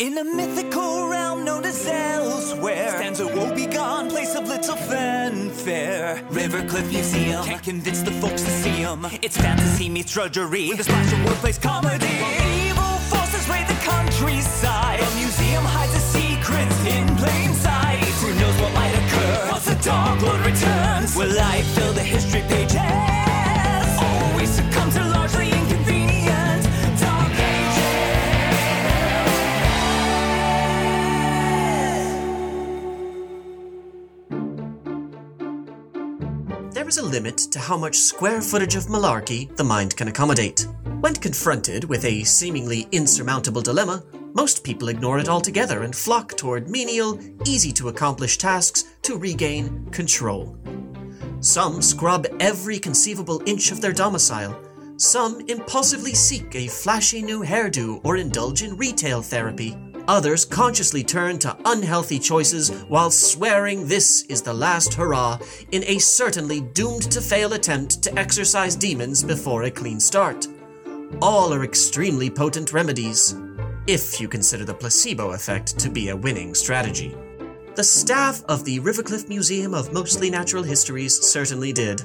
In a mythical realm known as elsewhere stands a woebegone place of little fanfare. Rivercliff Museum can't convince the folks to see 'em. It's fantasy meets drudgery with a splash of workplace comedy. Evil forces raid the countryside. The museum hides its secrets in plain sight. Who knows what might occur once the Dark Lord returns? Will I fill the history pages? A limit to how much square footage of malarkey the mind can accommodate. When confronted with a seemingly insurmountable dilemma, most people ignore it altogether and flock toward menial, easy to accomplish tasks to regain control. Some scrub every conceivable inch of their domicile. Some impulsively seek a flashy new hairdo or indulge in retail therapy. Others consciously turn to unhealthy choices while swearing this is the last hurrah in a certainly doomed to fail attempt to exorcise demons before a clean start. All are extremely potent remedies, if you consider the placebo effect to be a winning strategy. The staff of the Rivercliff Museum of Mostly Natural Histories certainly did.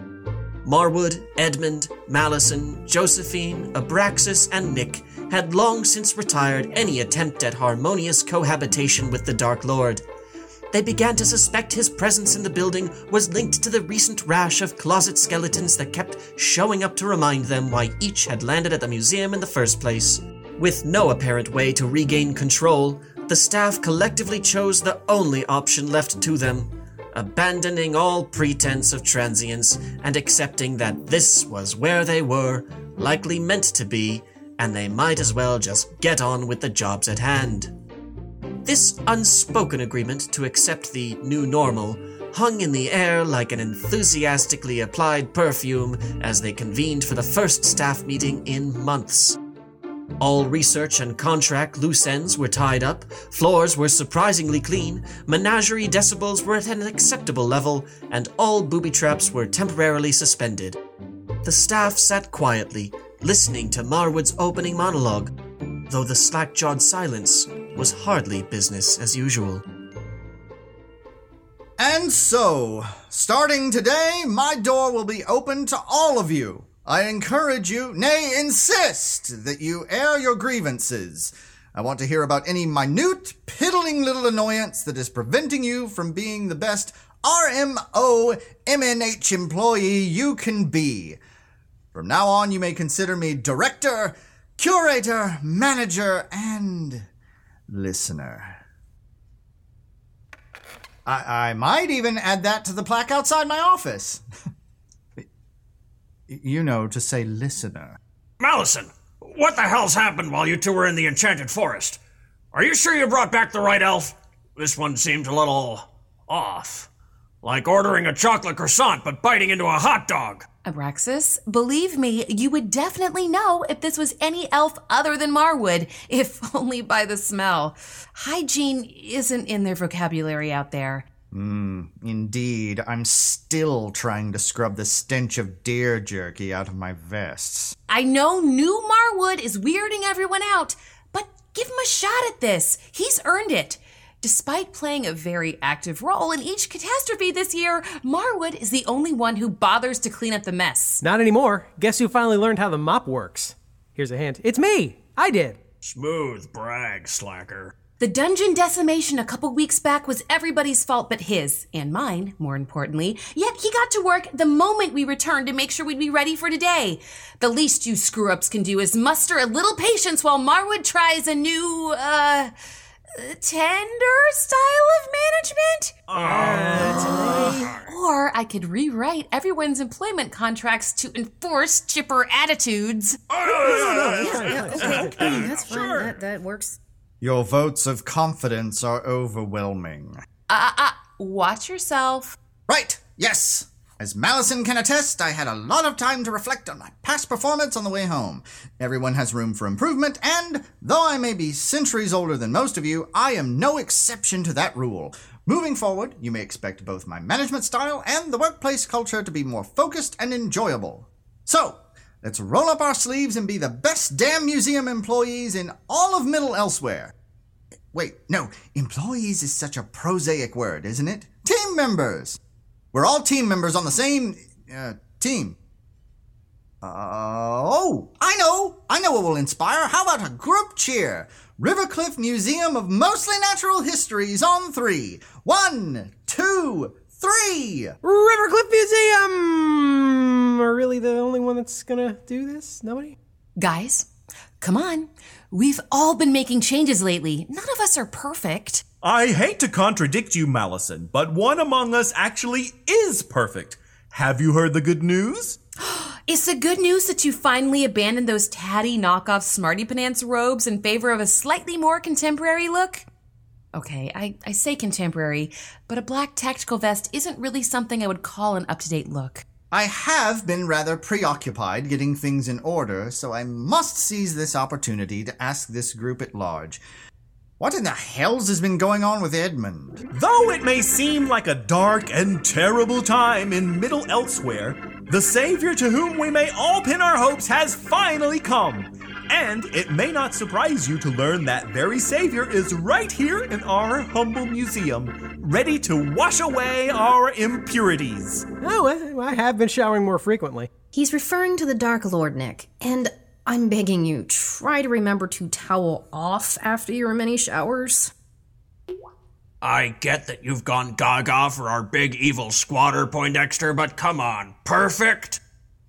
Marwood, Edmund, Malison, Josephine, Abraxas, and Nick had long since retired any attempt at harmonious cohabitation with the Dark Lord. They began to suspect his presence in the building was linked to the recent rash of closet skeletons that kept showing up to remind them why each had landed at the museum in the first place. With no apparent way to regain control, the staff collectively chose the only option left to them abandoning all pretense of transience and accepting that this was where they were, likely meant to be, and they might as well just get on with the jobs at hand. This unspoken agreement to accept the new normal hung in the air like an enthusiastically applied perfume as they convened for the first staff meeting in months. All research and contract loose ends were tied up, floors were surprisingly clean, menagerie decibels were at an acceptable level, and all booby traps were temporarily suspended. The staff sat quietly, listening to Marwood's opening monologue, though the slack jawed silence was hardly business as usual. And so, starting today, my door will be open to all of you. I encourage you, nay, insist, that you air your grievances. I want to hear about any minute, piddling little annoyance that is preventing you from being the best RMO MNH employee you can be. From now on, you may consider me director, curator, manager, and listener. I, I might even add that to the plaque outside my office. you know, to say listener. Malison, what the hell's happened while you two were in the Enchanted Forest? Are you sure you brought back the right elf? This one seemed a little off. Like ordering a chocolate croissant but biting into a hot dog. Abraxas, believe me, you would definitely know if this was any elf other than Marwood, if only by the smell. Hygiene isn't in their vocabulary out there. Mm, indeed, I'm still trying to scrub the stench of deer jerky out of my vests. I know new Marwood is weirding everyone out, but give him a shot at this. He's earned it. Despite playing a very active role in each catastrophe this year, Marwood is the only one who bothers to clean up the mess. Not anymore. Guess who finally learned how the mop works? Here's a hint. It's me. I did. Smooth brag, slacker. The dungeon decimation a couple weeks back was everybody's fault but his, and mine, more importantly. Yet he got to work the moment we returned to make sure we'd be ready for today. The least you screw ups can do is muster a little patience while Marwood tries a new, uh, tender style of management? Or I could rewrite everyone's employment contracts to enforce chipper attitudes. That's fine. That, that works. Your votes of confidence are overwhelming. Uh, uh, watch yourself. Right, yes. As Malison can attest, I had a lot of time to reflect on my past performance on the way home. Everyone has room for improvement, and though I may be centuries older than most of you, I am no exception to that rule. Moving forward, you may expect both my management style and the workplace culture to be more focused and enjoyable. So, let's roll up our sleeves and be the best damn museum employees in all of Middle Elsewhere. wait, no, employees is such a prosaic word, isn't it? Team members. We're all team members on the same uh, team. Uh, oh, I know. I know what will inspire. How about a group cheer? Rivercliff Museum of Mostly Natural Histories on three. One, two, three. Rivercliff Museum! Are really the only one that's gonna do this? Nobody? Guys, come on. We've all been making changes lately. None of us are perfect. I hate to contradict you, Malison, but one among us actually is perfect. Have you heard the good news? It's the good news that you finally abandoned those tatty knockoff Smarty Pants robes in favor of a slightly more contemporary look? Okay, I, I say contemporary, but a black tactical vest isn't really something I would call an up to date look. I have been rather preoccupied getting things in order, so I must seize this opportunity to ask this group at large. What in the hells has been going on with Edmund? Though it may seem like a dark and terrible time in Middle Elsewhere, the Savior to whom we may all pin our hopes has finally come. And it may not surprise you to learn that very Savior is right here in our humble museum, ready to wash away our impurities. Oh, I, I have been showering more frequently. He's referring to the Dark Lord, Nick. And I'm begging you, try to remember to towel off after your many showers. I get that you've gone gaga for our big evil squatter, Poindexter, but come on, perfect?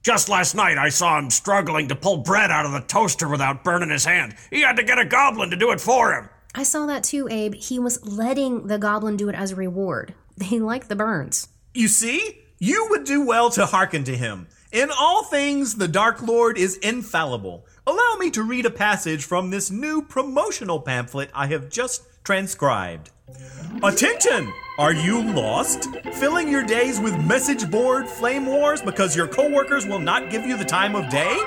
Just last night I saw him struggling to pull bread out of the toaster without burning his hand. He had to get a goblin to do it for him. I saw that too, Abe. He was letting the goblin do it as a reward. They like the burns. You see? You would do well to hearken to him. In all things, the Dark Lord is infallible. Allow me to read a passage from this new promotional pamphlet I have just transcribed. Attention! Are you lost? Filling your days with message board flame wars because your coworkers will not give you the time of day?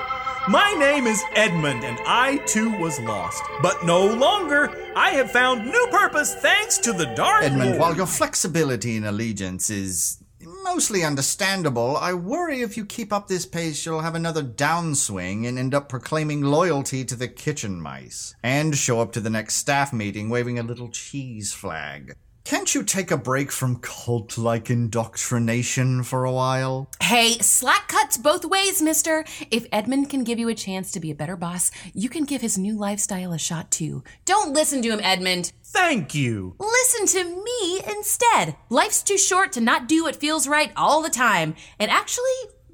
My name is Edmund, and I too was lost. But no longer. I have found new purpose thanks to the Dark Edmund, Lord. while your flexibility in allegiance is mostly understandable, I worry if you keep up this pace, you'll have another downswing and end up proclaiming loyalty to the kitchen mice. And show up to the next staff meeting waving a little cheese flag. Can't you take a break from cult like indoctrination for a while? Hey, slack cuts both ways, mister. If Edmund can give you a chance to be a better boss, you can give his new lifestyle a shot too. Don't listen to him, Edmund. Thank you. Listen to me instead. Life's too short to not do what feels right all the time. And actually,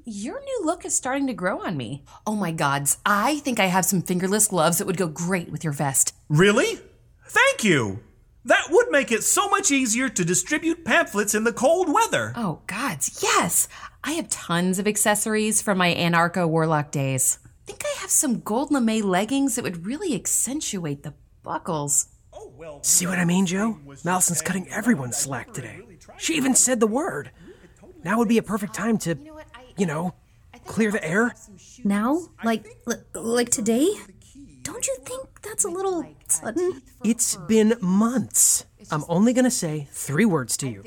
your new look is starting to grow on me. Oh my gods, I think I have some fingerless gloves that would go great with your vest. Really? Thank you. That would make it so much easier to distribute pamphlets in the cold weather. Oh gods, yes! I have tons of accessories from my anarcho warlock days. I think I have some gold lame leggings that would really accentuate the buckles. Oh, well, See what I mean, Joe? Malison's cutting everyone slack today. She even said the word. Now would be a perfect time to, you know, clear the air. Now? Like, like today? Don't you think that's a little sudden? It's been months. I'm only gonna say three words to you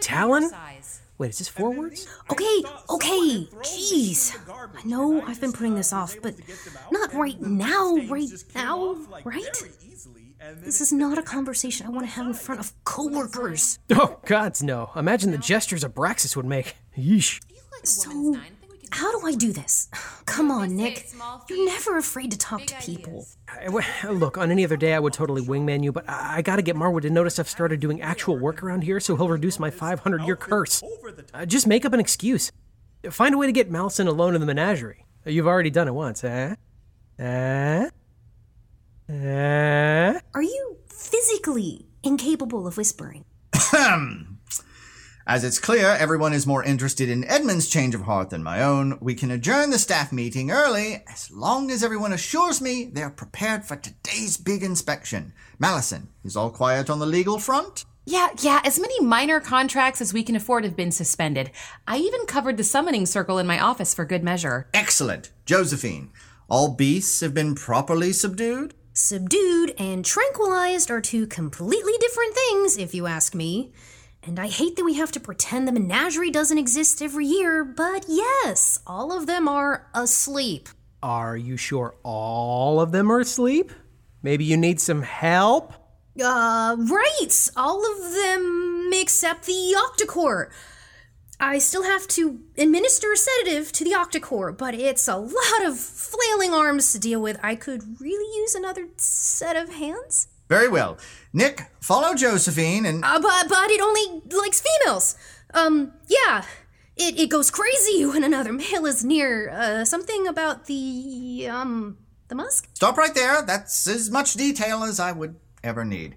Talon? Wait, is this four words? Okay, okay, jeez. I know I've been putting this off, but not right now, right now, right? This is not a conversation I want to have in front of coworkers. Oh, gods, no. Imagine the gestures a Abraxas would make. Yeesh. So, how do I do this? Come on, Nick. You're never afraid to talk to people. I- w- Look, on any other day I would totally wingman you, but I, I gotta get Marwood to notice I've started doing actual work around here so he'll reduce my 500 year curse. Uh, just make up an excuse. Find a way to get Malison alone in the menagerie. You've already done it once, eh? Eh? Eh? Are you physically incapable of whispering? As it's clear everyone is more interested in Edmund's change of heart than my own, we can adjourn the staff meeting early as long as everyone assures me they're prepared for today's big inspection. Malison, is all quiet on the legal front? Yeah, yeah, as many minor contracts as we can afford have been suspended. I even covered the summoning circle in my office for good measure. Excellent. Josephine, all beasts have been properly subdued? Subdued and tranquilized are two completely different things, if you ask me. And I hate that we have to pretend the menagerie doesn't exist every year, but yes, all of them are asleep. Are you sure all of them are asleep? Maybe you need some help? Uh, right! All of them except the Octocore. I still have to administer a sedative to the Octocore, but it's a lot of flailing arms to deal with. I could really use another set of hands. Very well. Nick, follow Josephine and. Uh, but, but it only likes females. Um, yeah. It, it goes crazy when another male is near. Uh, something about the, um, the musk? Stop right there. That's as much detail as I would ever need.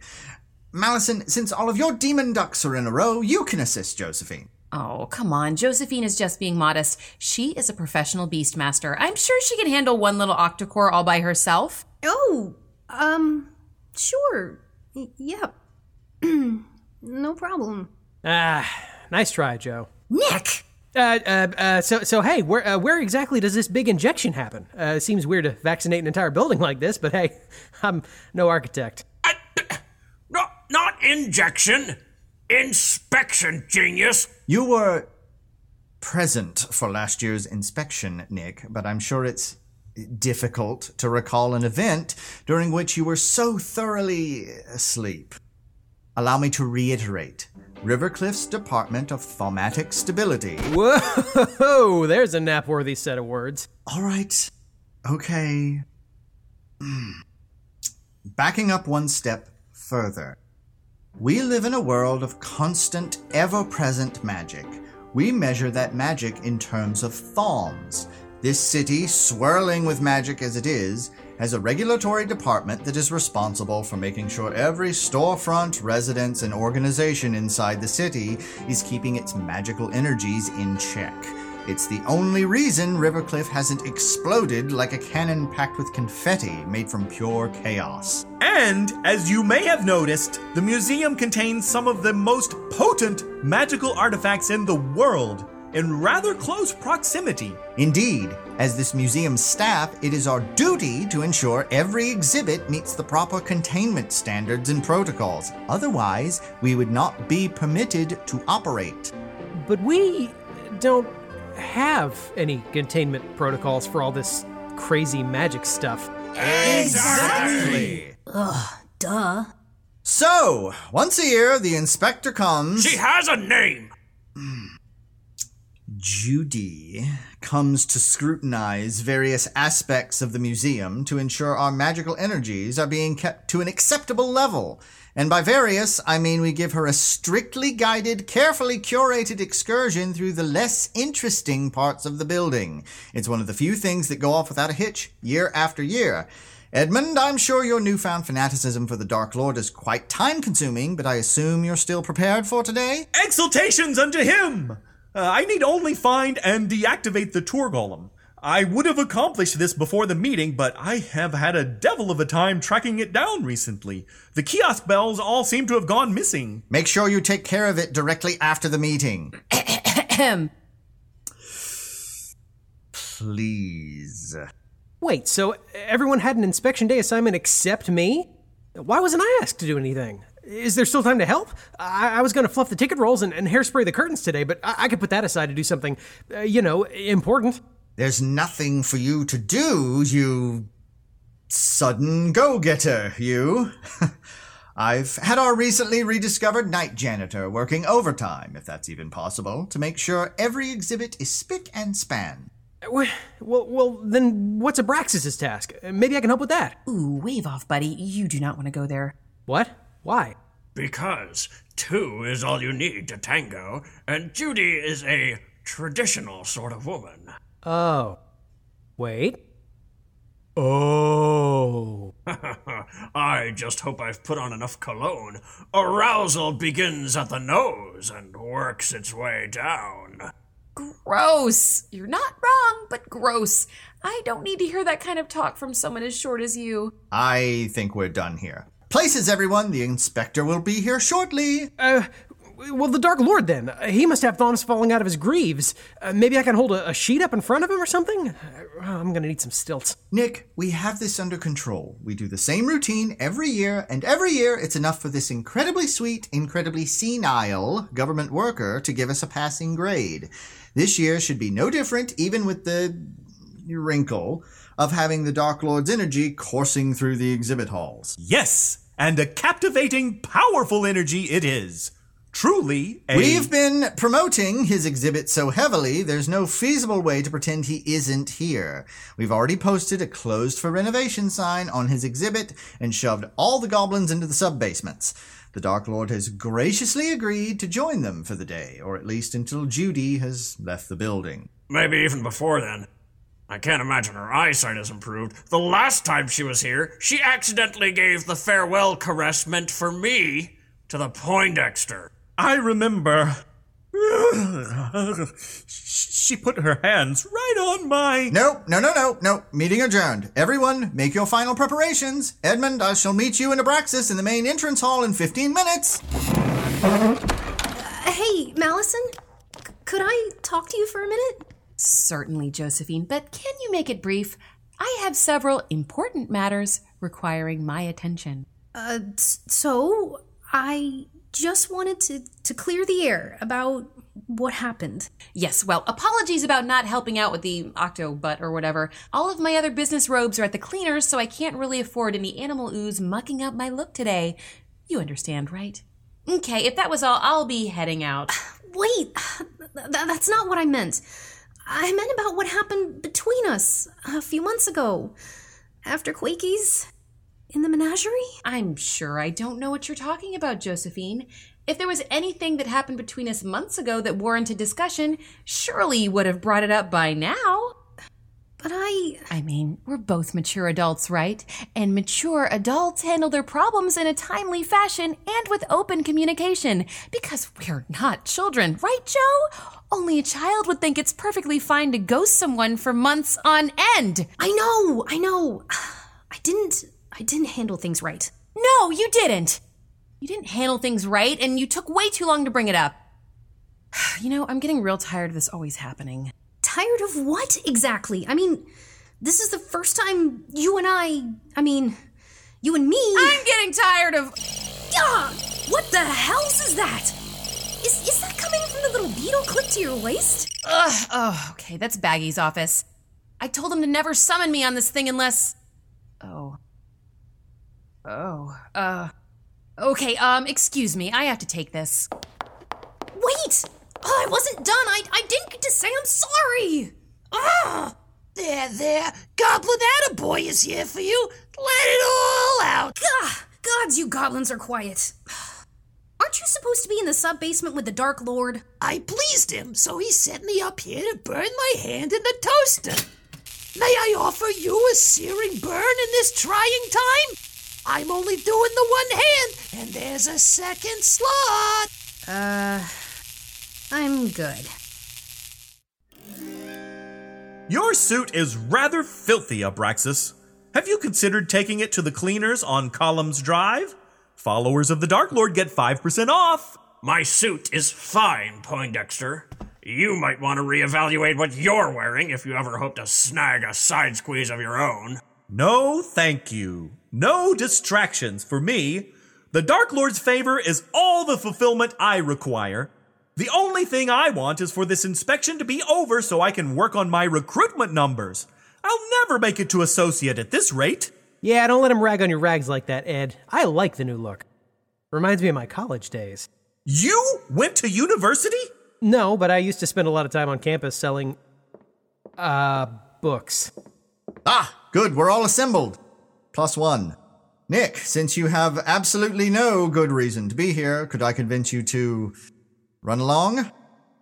Malison, since all of your demon ducks are in a row, you can assist Josephine. Oh, come on. Josephine is just being modest. She is a professional beastmaster. I'm sure she can handle one little octocore all by herself. Oh, um, sure. Y- yeah. no problem. Ah, nice try, Joe. Nick! Uh, uh, uh, so, so hey, where, uh, where exactly does this big injection happen? Uh, it seems weird to vaccinate an entire building like this, but hey, I'm no architect. No, not injection. Inspection, genius. You were present for last year's inspection, Nick, but I'm sure it's difficult to recall an event during which you were so thoroughly asleep. Allow me to reiterate Rivercliff's Department of Thaumatic Stability. Whoa, there's a nap-worthy set of words. All right. Okay. Hmm. Backing up one step further. We live in a world of constant, ever present magic. We measure that magic in terms of thaums. This city, swirling with magic as it is, has a regulatory department that is responsible for making sure every storefront, residence, and organization inside the city is keeping its magical energies in check. It's the only reason Rivercliff hasn't exploded like a cannon packed with confetti made from pure chaos. And, as you may have noticed, the museum contains some of the most potent magical artifacts in the world in rather close proximity. Indeed, as this museum's staff, it is our duty to ensure every exhibit meets the proper containment standards and protocols. Otherwise, we would not be permitted to operate. But we don't have any containment protocols for all this crazy magic stuff. Exactly. Ugh, duh. So, once a year, the inspector comes. She has a name. Judy comes to scrutinize various aspects of the museum to ensure our magical energies are being kept to an acceptable level. And by various, I mean we give her a strictly guided, carefully curated excursion through the less interesting parts of the building. It's one of the few things that go off without a hitch, year after year. Edmund, I'm sure your newfound fanaticism for the Dark Lord is quite time consuming, but I assume you're still prepared for today? Exultations unto him! Uh, I need only find and deactivate the tour golem. I would have accomplished this before the meeting, but I have had a devil of a time tracking it down recently. The kiosk bells all seem to have gone missing. Make sure you take care of it directly after the meeting. Please. Wait, so everyone had an inspection day assignment except me? Why wasn't I asked to do anything? Is there still time to help? I, I was going to fluff the ticket rolls and, and hairspray the curtains today, but I, I could put that aside to do something, uh, you know, important. There's nothing for you to do, you sudden go getter, you. I've had our recently rediscovered night janitor working overtime, if that's even possible, to make sure every exhibit is spick and span. Well, well, well, then what's Abraxas's task? Maybe I can help with that. Ooh, wave off, buddy. You do not want to go there. What? Why? Because two is all you need to tango, and Judy is a traditional sort of woman. Oh. Wait. Oh. I just hope I've put on enough cologne. Arousal begins at the nose and works its way down. Gross. You're not wrong, but gross. I don't need to hear that kind of talk from someone as short as you. I think we're done here. Places, everyone. The inspector will be here shortly. Uh, well, the Dark Lord then. Uh, He must have thorns falling out of his greaves. Uh, maybe I can hold a, a sheet up in front of him or something? Uh, I'm gonna need some stilts. Nick, we have this under control. We do the same routine every year, and every year it's enough for this incredibly sweet, incredibly senile government worker to give us a passing grade. This year should be no different, even with the wrinkle of having the Dark Lord's energy coursing through the exhibit halls. Yes, and a captivating, powerful energy it is. Truly a. We've been promoting his exhibit so heavily, there's no feasible way to pretend he isn't here. We've already posted a closed for renovation sign on his exhibit and shoved all the goblins into the sub basements. The Dark Lord has graciously agreed to join them for the day, or at least until Judy has left the building. Maybe even before then. I can't imagine her eyesight has improved. The last time she was here, she accidentally gave the farewell caress meant for me to the Poindexter. I remember. she put her hands right on my. No, no, no, no, no. Meeting adjourned. Everyone, make your final preparations. Edmund, I shall meet you in Abraxas in the main entrance hall in 15 minutes. Uh, hey, Malison, c- could I talk to you for a minute? Certainly, Josephine, but can you make it brief? I have several important matters requiring my attention. Uh, so I just wanted to to clear the air about what happened. Yes, well, apologies about not helping out with the octo butt or whatever. All of my other business robes are at the cleaners, so I can't really afford any animal ooze mucking up my look today. You understand, right? Okay, if that was all, I'll be heading out. Wait, th- that's not what I meant. I meant about what happened between us a few months ago. After Quakies in the menagerie? I'm sure I don't know what you're talking about, Josephine. If there was anything that happened between us months ago that warranted discussion, surely you would have brought it up by now. But I. I mean, we're both mature adults, right? And mature adults handle their problems in a timely fashion and with open communication. Because we're not children, right, Joe? Only a child would think it's perfectly fine to ghost someone for months on end. I know, I know. I didn't. I didn't handle things right. No, you didn't. You didn't handle things right, and you took way too long to bring it up. You know, I'm getting real tired of this always happening. Tired of what exactly? I mean, this is the first time you and I. I mean, you and me. I'm getting tired of. Ah, what the hell's is that? Is, is that coming from the little beetle clipped to your waist? Ugh, oh, okay, that's Baggy's office. I told him to never summon me on this thing unless. Oh. Oh, uh. Okay, um, excuse me, I have to take this. Wait! Oh, I wasn't done. I, I didn't get to say I'm sorry. Ah! There, there. Goblin Attaboy is here for you. Let it all out. Gah! Gods, you goblins are quiet. Aren't you supposed to be in the sub basement with the Dark Lord? I pleased him, so he sent me up here to burn my hand in the toaster. May I offer you a searing burn in this trying time? I'm only doing the one hand, and there's a second slot. Uh, I'm good. Your suit is rather filthy, Abraxas. Have you considered taking it to the cleaners on Columns Drive? Followers of the Dark Lord get 5% off. My suit is fine, Poindexter. You might want to reevaluate what you're wearing if you ever hope to snag a side squeeze of your own. No, thank you. No distractions for me. The Dark Lord's favor is all the fulfillment I require. The only thing I want is for this inspection to be over so I can work on my recruitment numbers. I'll never make it to associate at this rate. Yeah, don't let him rag on your rags like that, Ed. I like the new look. Reminds me of my college days. You went to university? No, but I used to spend a lot of time on campus selling, uh, books. Ah, good, we're all assembled. Plus one. Nick, since you have absolutely no good reason to be here, could I convince you to run along?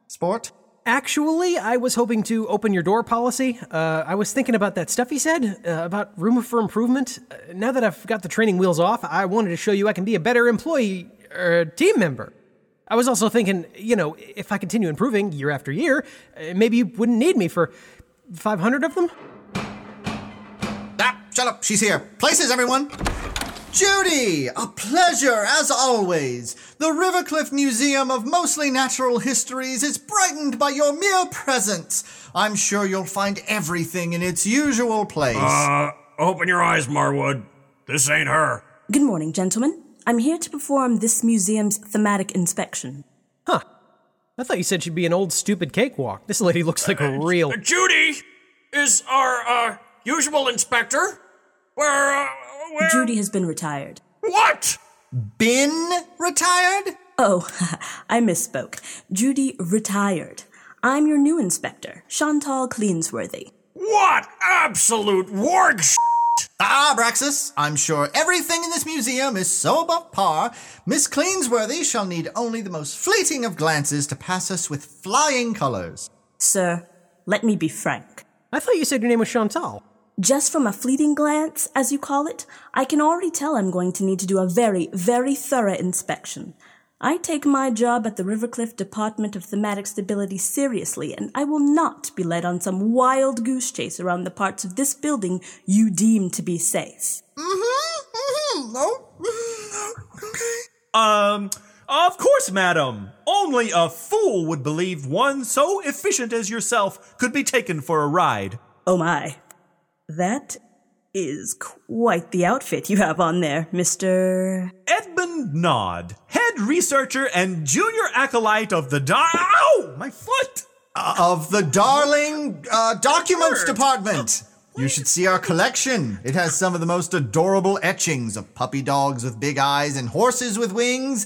Sport? Actually, I was hoping to open your door policy. Uh, I was thinking about that stuff he said uh, about room for improvement. Uh, now that I've got the training wheels off, I wanted to show you I can be a better employee or team member. I was also thinking, you know, if I continue improving year after year, uh, maybe you wouldn't need me for 500 of them? Ah, shut up, she's here. Places, everyone! Judy! A pleasure, as always. The Rivercliff Museum of Mostly Natural Histories is brightened by your mere presence. I'm sure you'll find everything in its usual place. Uh, open your eyes, Marwood. This ain't her. Good morning, gentlemen. I'm here to perform this museum's thaumatic inspection. Huh. I thought you said she'd be an old stupid cakewalk. This lady looks like a real. Uh, Judy is our, uh, usual inspector. Where, uh, where? Judy has been retired. What? Been retired? Oh, I misspoke. Judy retired. I'm your new inspector, Chantal Cleansworthy. What absolute warg sh- Ah, Braxis, I'm sure everything in this museum is so above par, Miss Cleansworthy shall need only the most fleeting of glances to pass us with flying colors. Sir, let me be frank. I thought you said your name was Chantal. Just from a fleeting glance, as you call it, I can already tell I'm going to need to do a very, very thorough inspection. I take my job at the Rivercliff Department of Thaumatic Stability seriously, and I will not be led on some wild goose chase around the parts of this building you deem to be safe. Mm-hmm, mm-hmm, no, okay. Um, of course, madam. Only a fool would believe one so efficient as yourself could be taken for a ride. Oh my. That is quite the outfit you have on there, Mr. Edmund Nod, head researcher and junior acolyte of the Dar. Ow! My foot! Uh, of the darling uh, documents department. You should see our collection. It has some of the most adorable etchings of puppy dogs with big eyes and horses with wings.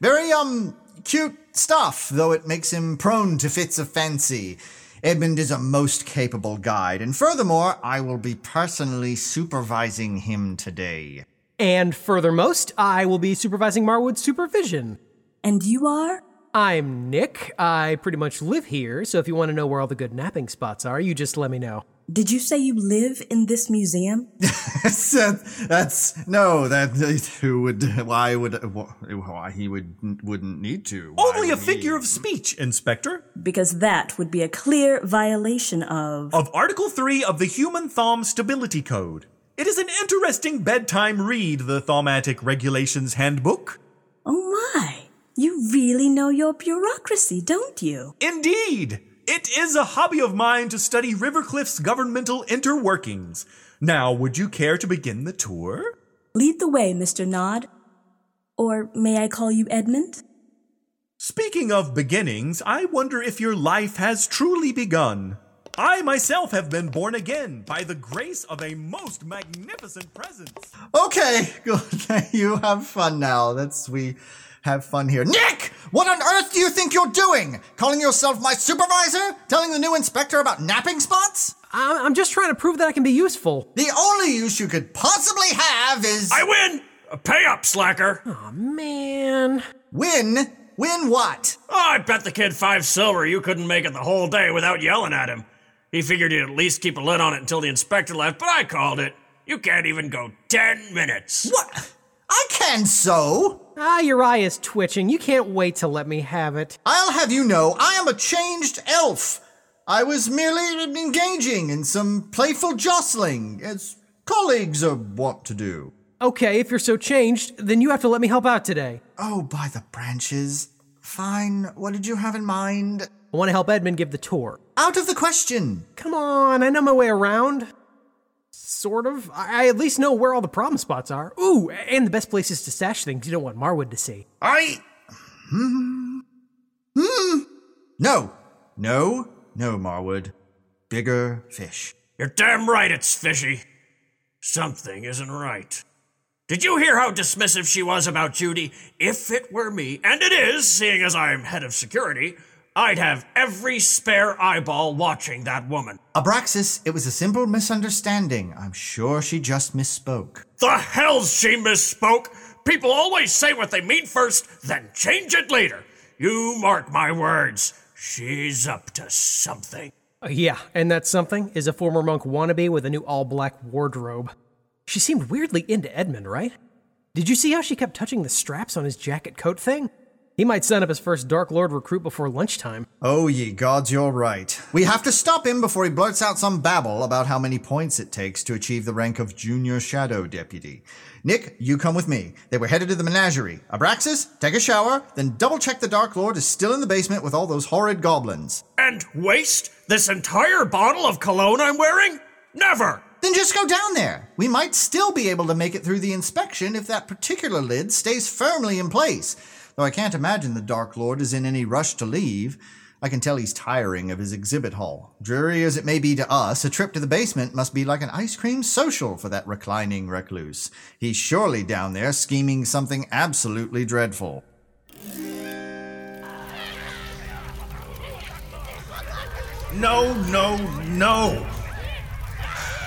Very, um, cute stuff, though it makes him prone to fits of fancy. Edmund is a most capable guide, and furthermore, I will be personally supervising him today. And furthermost, I will be supervising Marwood's supervision. And you are? I'm Nick. I pretty much live here, so if you want to know where all the good napping spots are, you just let me know. Did you say you live in this museum? that's no. That who would? Why would? Why he would wouldn't need to? Why Only a figure he? of speech, Inspector. Because that would be a clear violation of. Of Article 3 of the Human Thom Stability Code. It is an interesting bedtime read, the Thaumatic Regulations Handbook. Oh my! You really know your bureaucracy, don't you? Indeed! It is a hobby of mine to study Rivercliff's governmental interworkings. Now, would you care to begin the tour? Lead the way, Mr. Nod. Or may I call you Edmund? Speaking of beginnings, I wonder if your life has truly begun. I myself have been born again by the grace of a most magnificent presence. Okay, good. you have fun now. That's we have fun here. Nick, what on earth do you think you're doing? Calling yourself my supervisor? Telling the new inspector about napping spots? I- I'm just trying to prove that I can be useful. The only use you could possibly have is I win! Pay up, slacker! Oh man. win. Win what? Oh, I bet the kid five silver you couldn't make it the whole day without yelling at him. He figured he'd at least keep a lid on it until the inspector left, but I called it. You can't even go ten minutes. What? I can so. Ah, your eye is twitching. You can't wait to let me have it. I'll have you know, I am a changed elf. I was merely engaging in some playful jostling, as colleagues are wont to do. Okay, if you're so changed, then you have to let me help out today. Oh, by the branches. Fine. What did you have in mind? I want to help Edmund give the tour. Out of the question. Come on, I know my way around. Sort of. I I at least know where all the problem spots are. Ooh, and the best places to stash things you don't want Marwood to see. I. Hmm. Hmm. No. No. No, Marwood. Bigger fish. You're damn right it's fishy. Something isn't right. Did you hear how dismissive she was about Judy? If it were me, and it is, seeing as I'm head of security, I'd have every spare eyeball watching that woman. Abraxas, it was a simple misunderstanding. I'm sure she just misspoke. The hell's she misspoke? People always say what they mean first, then change it later. You mark my words. She's up to something. Uh, yeah, and that something is a former monk wannabe with a new all black wardrobe. She seemed weirdly into Edmund, right? Did you see how she kept touching the straps on his jacket coat thing? He might sign up his first Dark Lord recruit before lunchtime. Oh, ye gods, you're right. We have to stop him before he blurts out some babble about how many points it takes to achieve the rank of Junior Shadow Deputy. Nick, you come with me. They were headed to the menagerie. Abraxas, take a shower, then double check the Dark Lord is still in the basement with all those horrid goblins. And waste this entire bottle of cologne I'm wearing? Never! Then just go down there. We might still be able to make it through the inspection if that particular lid stays firmly in place. Though I can't imagine the Dark Lord is in any rush to leave. I can tell he's tiring of his exhibit hall. Dreary as it may be to us, a trip to the basement must be like an ice cream social for that reclining recluse. He's surely down there scheming something absolutely dreadful. No, no, no!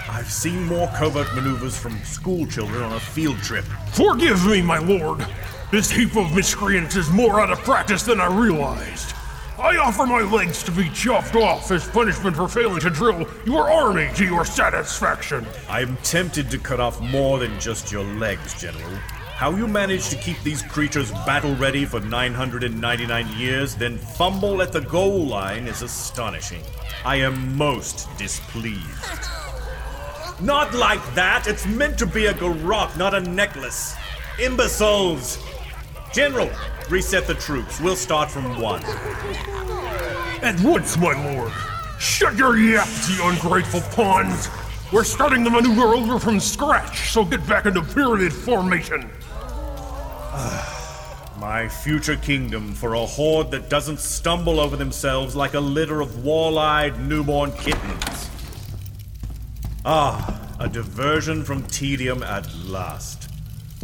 I've seen more covert maneuvers from school children on a field trip. Forgive me, my lord. This heap of miscreants is more out of practice than I realized. I offer my legs to be chopped off as punishment for failing to drill your army to your satisfaction. I'm tempted to cut off more than just your legs, General. How you manage to keep these creatures battle ready for 999 years, then fumble at the goal line is astonishing. I am most displeased. Not like that! It's meant to be a garrote, not a necklace. Imbeciles! General, reset the troops. We'll start from one. At once, my lord. Shut your yaps, you ungrateful pawns. We're starting the maneuver over from scratch, so get back into pyramid formation. My future kingdom for a horde that doesn't stumble over themselves like a litter of wall eyed newborn kittens. Ah, a diversion from tedium at last.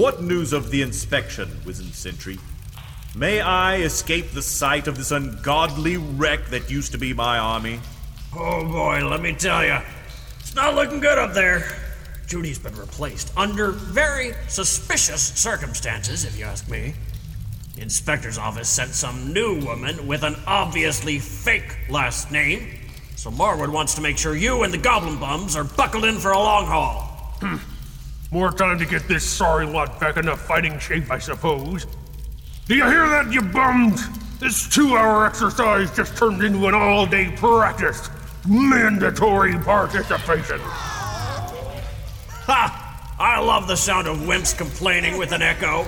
What news of the inspection, Wizened Sentry? May I escape the sight of this ungodly wreck that used to be my army? Oh boy, let me tell you, it's not looking good up there. Judy's been replaced under very suspicious circumstances, if you ask me. The inspector's office sent some new woman with an obviously fake last name. So Marwood wants to make sure you and the goblin bums are buckled in for a long haul. Hmm. More time to get this sorry lot back into fighting shape, I suppose. Do you hear that, you bums? This two hour exercise just turned into an all day practice. Mandatory participation. Ha! I love the sound of wimps complaining with an echo.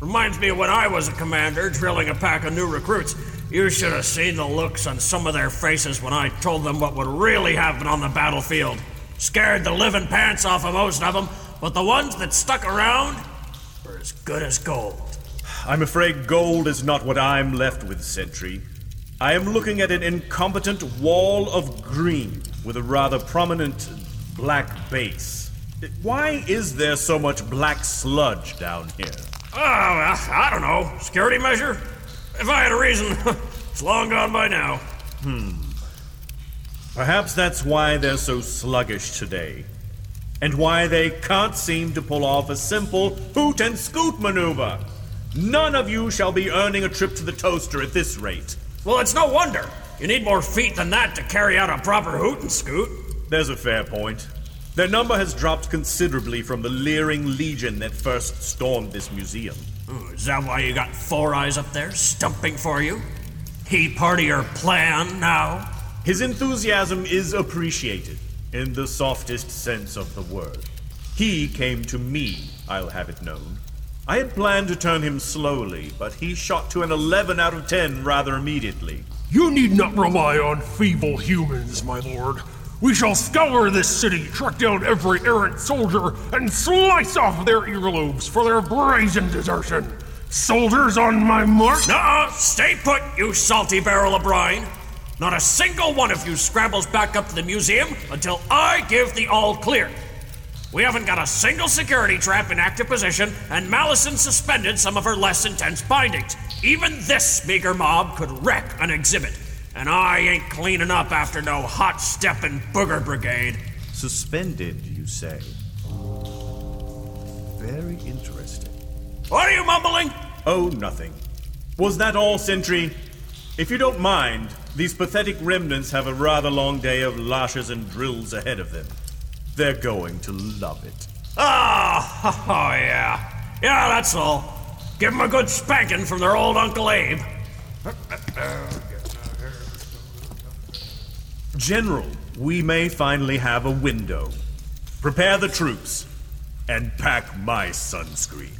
Reminds me of when I was a commander drilling a pack of new recruits. You should have seen the looks on some of their faces when I told them what would really happen on the battlefield. Scared the living pants off of most of them, but the ones that stuck around were as good as gold. I'm afraid gold is not what I'm left with, Sentry. I am looking at an incompetent wall of green with a rather prominent black base. Why is there so much black sludge down here? Oh, I I don't know. Security measure? If I had a reason, it's long gone by now. Hmm. Perhaps that's why they're so sluggish today. And why they can't seem to pull off a simple hoot and scoot maneuver. None of you shall be earning a trip to the toaster at this rate. Well, it's no wonder. You need more feet than that to carry out a proper hoot and scoot. There's a fair point. Their number has dropped considerably from the leering legion that first stormed this museum. Oh, is that why you got four eyes up there stumping for you? He part of your plan now? His enthusiasm is appreciated, in the softest sense of the word. He came to me, I'll have it known. I had planned to turn him slowly, but he shot to an 11 out of 10 rather immediately. You need not rely on feeble humans, my lord. We shall scour this city, track down every errant soldier, and slice off their earlobes for their brazen desertion. Soldiers on my mark. Nuh-uh. Stay put, you salty barrel of brine. Not a single one of you scrambles back up to the museum until I give the all clear. We haven't got a single security trap in active position, and Malison suspended some of her less intense bindings. Even this meager mob could wreck an exhibit, and I ain't cleaning up after no hot steppin' booger brigade. Suspended, you say? Very interesting. What are you mumbling? Oh, nothing. Was that all, Sentry? If you don't mind, these pathetic remnants have a rather long day of lashes and drills ahead of them. They're going to love it. Ah, oh, yeah. Yeah, that's all. Give 'em a good spanking from their old Uncle Abe. General, we may finally have a window. Prepare the troops and pack my sunscreen.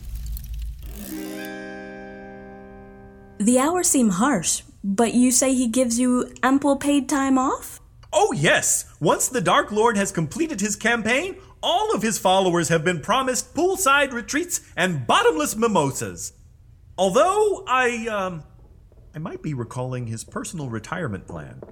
The hours seem harsh, but you say he gives you ample paid time off? Oh, yes! Once the Dark Lord has completed his campaign, all of his followers have been promised poolside retreats and bottomless mimosas. Although I, um, I might be recalling his personal retirement plan.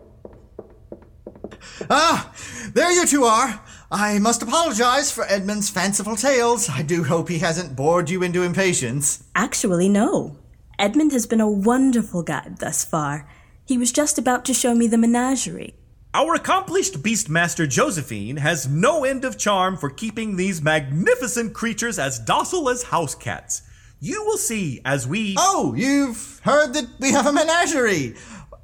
Ah, there you two are. I must apologize for Edmund's fanciful tales. I do hope he hasn't bored you into impatience. Actually, no. Edmund has been a wonderful guide thus far. He was just about to show me the menagerie. Our accomplished Beastmaster Josephine has no end of charm for keeping these magnificent creatures as docile as house cats. You will see as we. Oh, you've heard that we have a menagerie.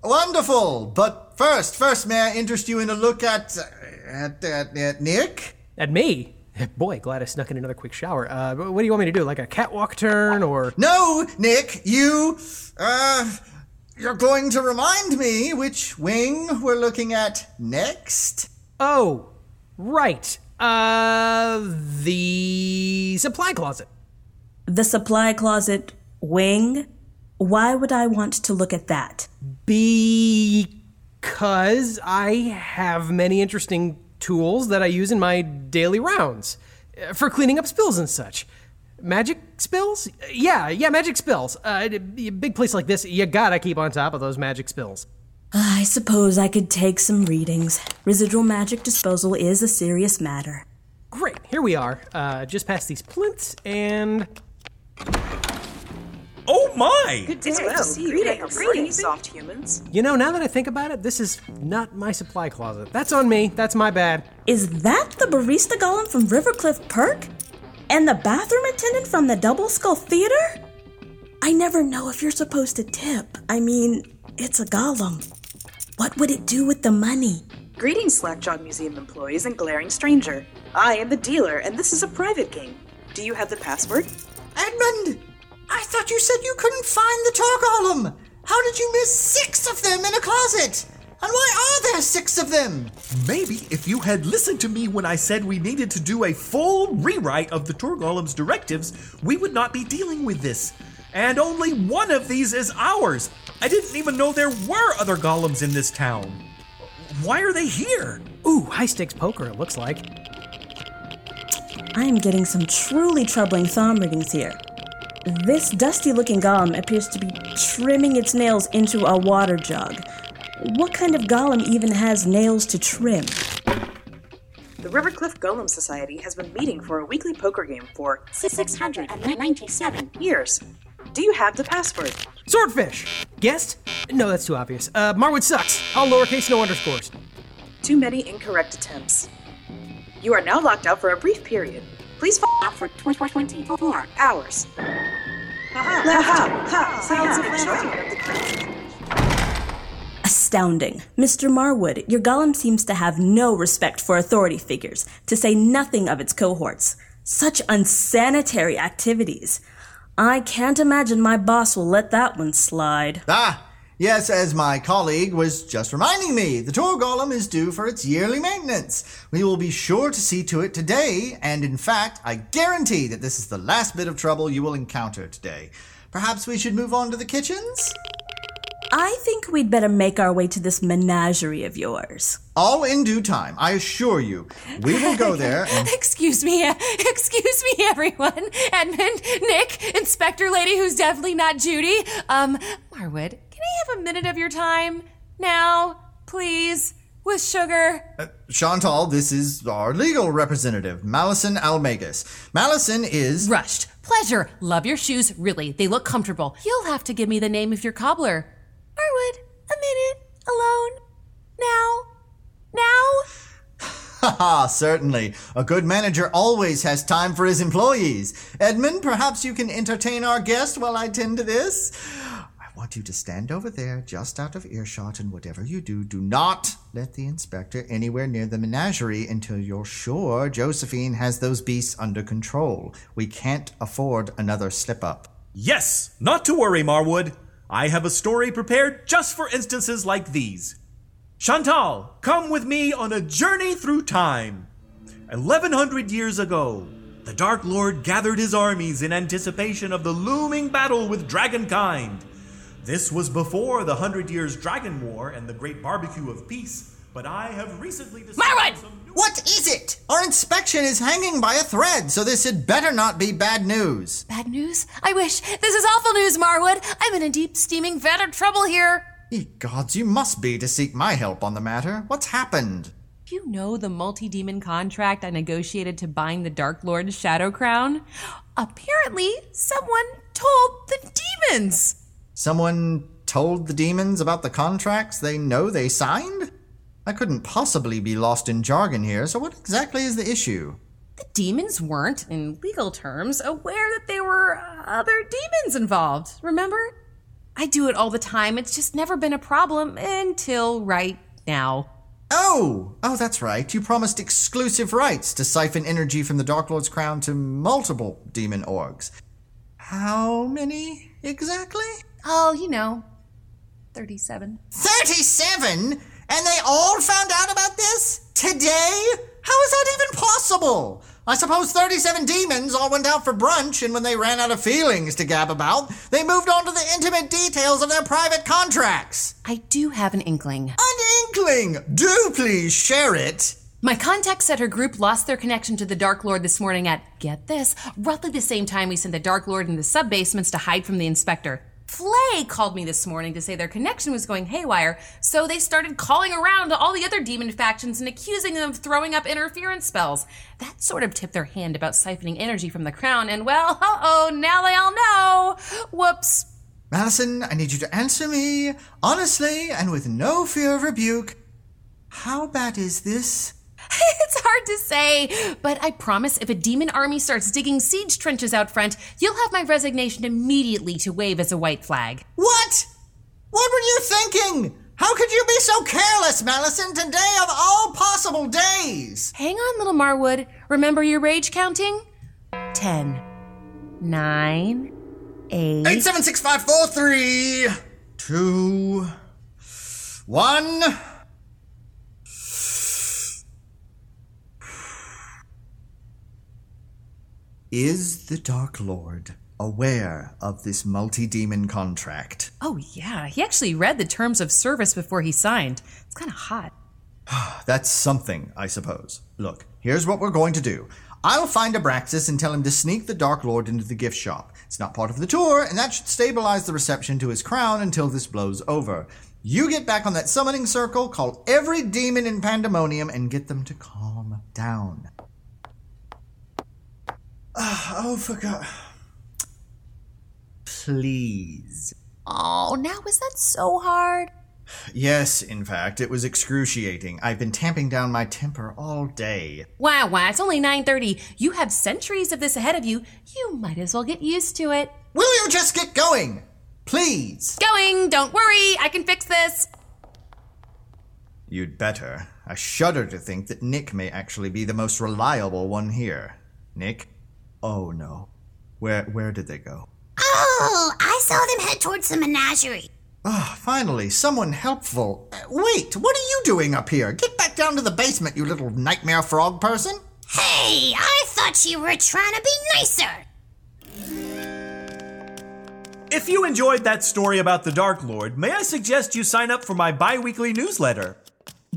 Wonderful. But first, first, may I interest you in a look at. Uh, at, at, at Nick? At me? Boy, glad I snuck in another quick shower. Uh, what do you want me to do? Like a catwalk turn or. No, Nick, you. Uh. You're going to remind me which wing we're looking at next? Oh, right. Uh, the supply closet. The supply closet wing? Why would I want to look at that? Because I have many interesting tools that I use in my daily rounds uh, for cleaning up spills and such. Magic spills? Yeah, yeah, magic spills. Uh, a big place like this, you gotta keep on top of those magic spills. I suppose I could take some readings. Residual magic disposal is a serious matter. Great, here we are. Uh, just past these plinths and. Oh my! Good day. Well, to see you. Greetings, greetings, soft humans. You know, now that I think about it, this is not my supply closet. That's on me. That's my bad. Is that the barista golem from Rivercliff Perk? And the bathroom attendant from the Double Skull Theater? I never know if you're supposed to tip. I mean, it's a golem. What would it do with the money? Greetings, Slackjaw Museum employees and glaring stranger. I am the dealer, and this is a private game. Do you have the password? Edmund! I thought you said you couldn't find the Tor Golem! How did you miss six of them in a closet? And why are there six of them? Maybe if you had listened to me when I said we needed to do a full rewrite of the Tor Golem's directives, we would not be dealing with this. And only one of these is ours. I didn't even know there were other golems in this town. Why are they here? Ooh, high stakes poker, it looks like. I am getting some truly troubling thumb readings here. This dusty looking golem appears to be trimming its nails into a water jug. What kind of golem even has nails to trim? The Rivercliff Golem Society has been meeting for a weekly poker game for 697 years. Do you have the password? Swordfish! Guessed? No, that's too obvious. Uh, Marwood sucks. All lowercase, no underscores. Too many incorrect attempts. You are now locked out for a brief period. Please follow out for 24 hours. Uh-huh. Uh-huh. Uh-huh. Astounding. Mr. Marwood, your golem seems to have no respect for authority figures, to say nothing of its cohorts. Such unsanitary activities. I can't imagine my boss will let that one slide. Ah, Yes, as my colleague was just reminding me, the Tor Golem is due for its yearly maintenance. We will be sure to see to it today, and in fact, I guarantee that this is the last bit of trouble you will encounter today. Perhaps we should move on to the kitchens? I think we'd better make our way to this menagerie of yours. All in due time, I assure you. We will go there and. excuse me, uh, excuse me, everyone. Edmund, Nick, Inspector Lady, who's definitely not Judy. Um, Marwood, can I have a minute of your time? Now, please, with sugar. Uh, Chantal, this is our legal representative, Malison Almagus. Malison is. Rushed. Pleasure. Love your shoes, really. They look comfortable. You'll have to give me the name of your cobbler. Marwood, a minute, alone, now, now. Haha, certainly. A good manager always has time for his employees. Edmund, perhaps you can entertain our guest while I tend to this? Want you to stand over there, just out of earshot, and whatever you do, do not let the inspector anywhere near the menagerie until you're sure Josephine has those beasts under control. We can't afford another slip up. Yes, not to worry, Marwood. I have a story prepared just for instances like these. Chantal, come with me on a journey through time. 1100 years ago, the Dark Lord gathered his armies in anticipation of the looming battle with Dragonkind. This was before the Hundred Years Dragon War and the Great Barbecue of Peace, but I have recently discovered. Marwood! What is it? Our inspection is hanging by a thread, so this had better not be bad news. Bad news? I wish. This is awful news, Marwood. I'm in a deep, steaming vat of trouble here. Ye gods, you must be to seek my help on the matter. What's happened? You know the multi demon contract I negotiated to bind the Dark Lord's Shadow Crown? Apparently, someone told the demons. Someone told the demons about the contracts they know they signed? I couldn't possibly be lost in jargon here, so what exactly is the issue? The demons weren't, in legal terms, aware that there were other demons involved, remember? I do it all the time. It's just never been a problem until right now. Oh! Oh, that's right. You promised exclusive rights to siphon energy from the Dark Lord's crown to multiple demon orgs. How many exactly? Oh, you know, 37. 37? And they all found out about this? Today? How is that even possible? I suppose 37 demons all went out for brunch, and when they ran out of feelings to gab about, they moved on to the intimate details of their private contracts. I do have an inkling. An inkling! Do please share it! My contact said her group lost their connection to the Dark Lord this morning at, get this, roughly the same time we sent the Dark Lord into the sub basements to hide from the inspector. Flay called me this morning to say their connection was going haywire, so they started calling around to all the other demon factions and accusing them of throwing up interference spells. That sort of tipped their hand about siphoning energy from the crown, and well, uh oh, now they all know. Whoops. Malison, I need you to answer me honestly and with no fear of rebuke. How bad is this? it's hard to say, but I promise if a demon army starts digging siege trenches out front, you'll have my resignation immediately to wave as a white flag. What? What were you thinking? How could you be so careless, Malison, today of all possible days? Hang on, little Marwood. Remember your rage counting? Ten, nine, eight. Eight, seven, six, five, four, three, two, one. Is the Dark Lord aware of this multi demon contract? Oh, yeah. He actually read the terms of service before he signed. It's kind of hot. That's something, I suppose. Look, here's what we're going to do. I'll find Abraxas and tell him to sneak the Dark Lord into the gift shop. It's not part of the tour, and that should stabilize the reception to his crown until this blows over. You get back on that summoning circle, call every demon in Pandemonium, and get them to calm down. Ah, oh, for God. Please. Oh, now is that so hard? Yes, in fact, it was excruciating. I've been tamping down my temper all day. Wow, wow, it's only 9:30. You have centuries of this ahead of you. You might as well get used to it. Will you just get going? Please. Going, don't worry, I can fix this. You'd better. I shudder to think that Nick may actually be the most reliable one here. Nick? Oh no. Where where did they go? Oh, I saw them head towards the menagerie. Ah, finally, someone helpful. Uh, wait, what are you doing up here? Get back down to the basement, you little nightmare frog person. Hey, I thought you were trying to be nicer. If you enjoyed that story about the Dark Lord, may I suggest you sign up for my bi weekly newsletter?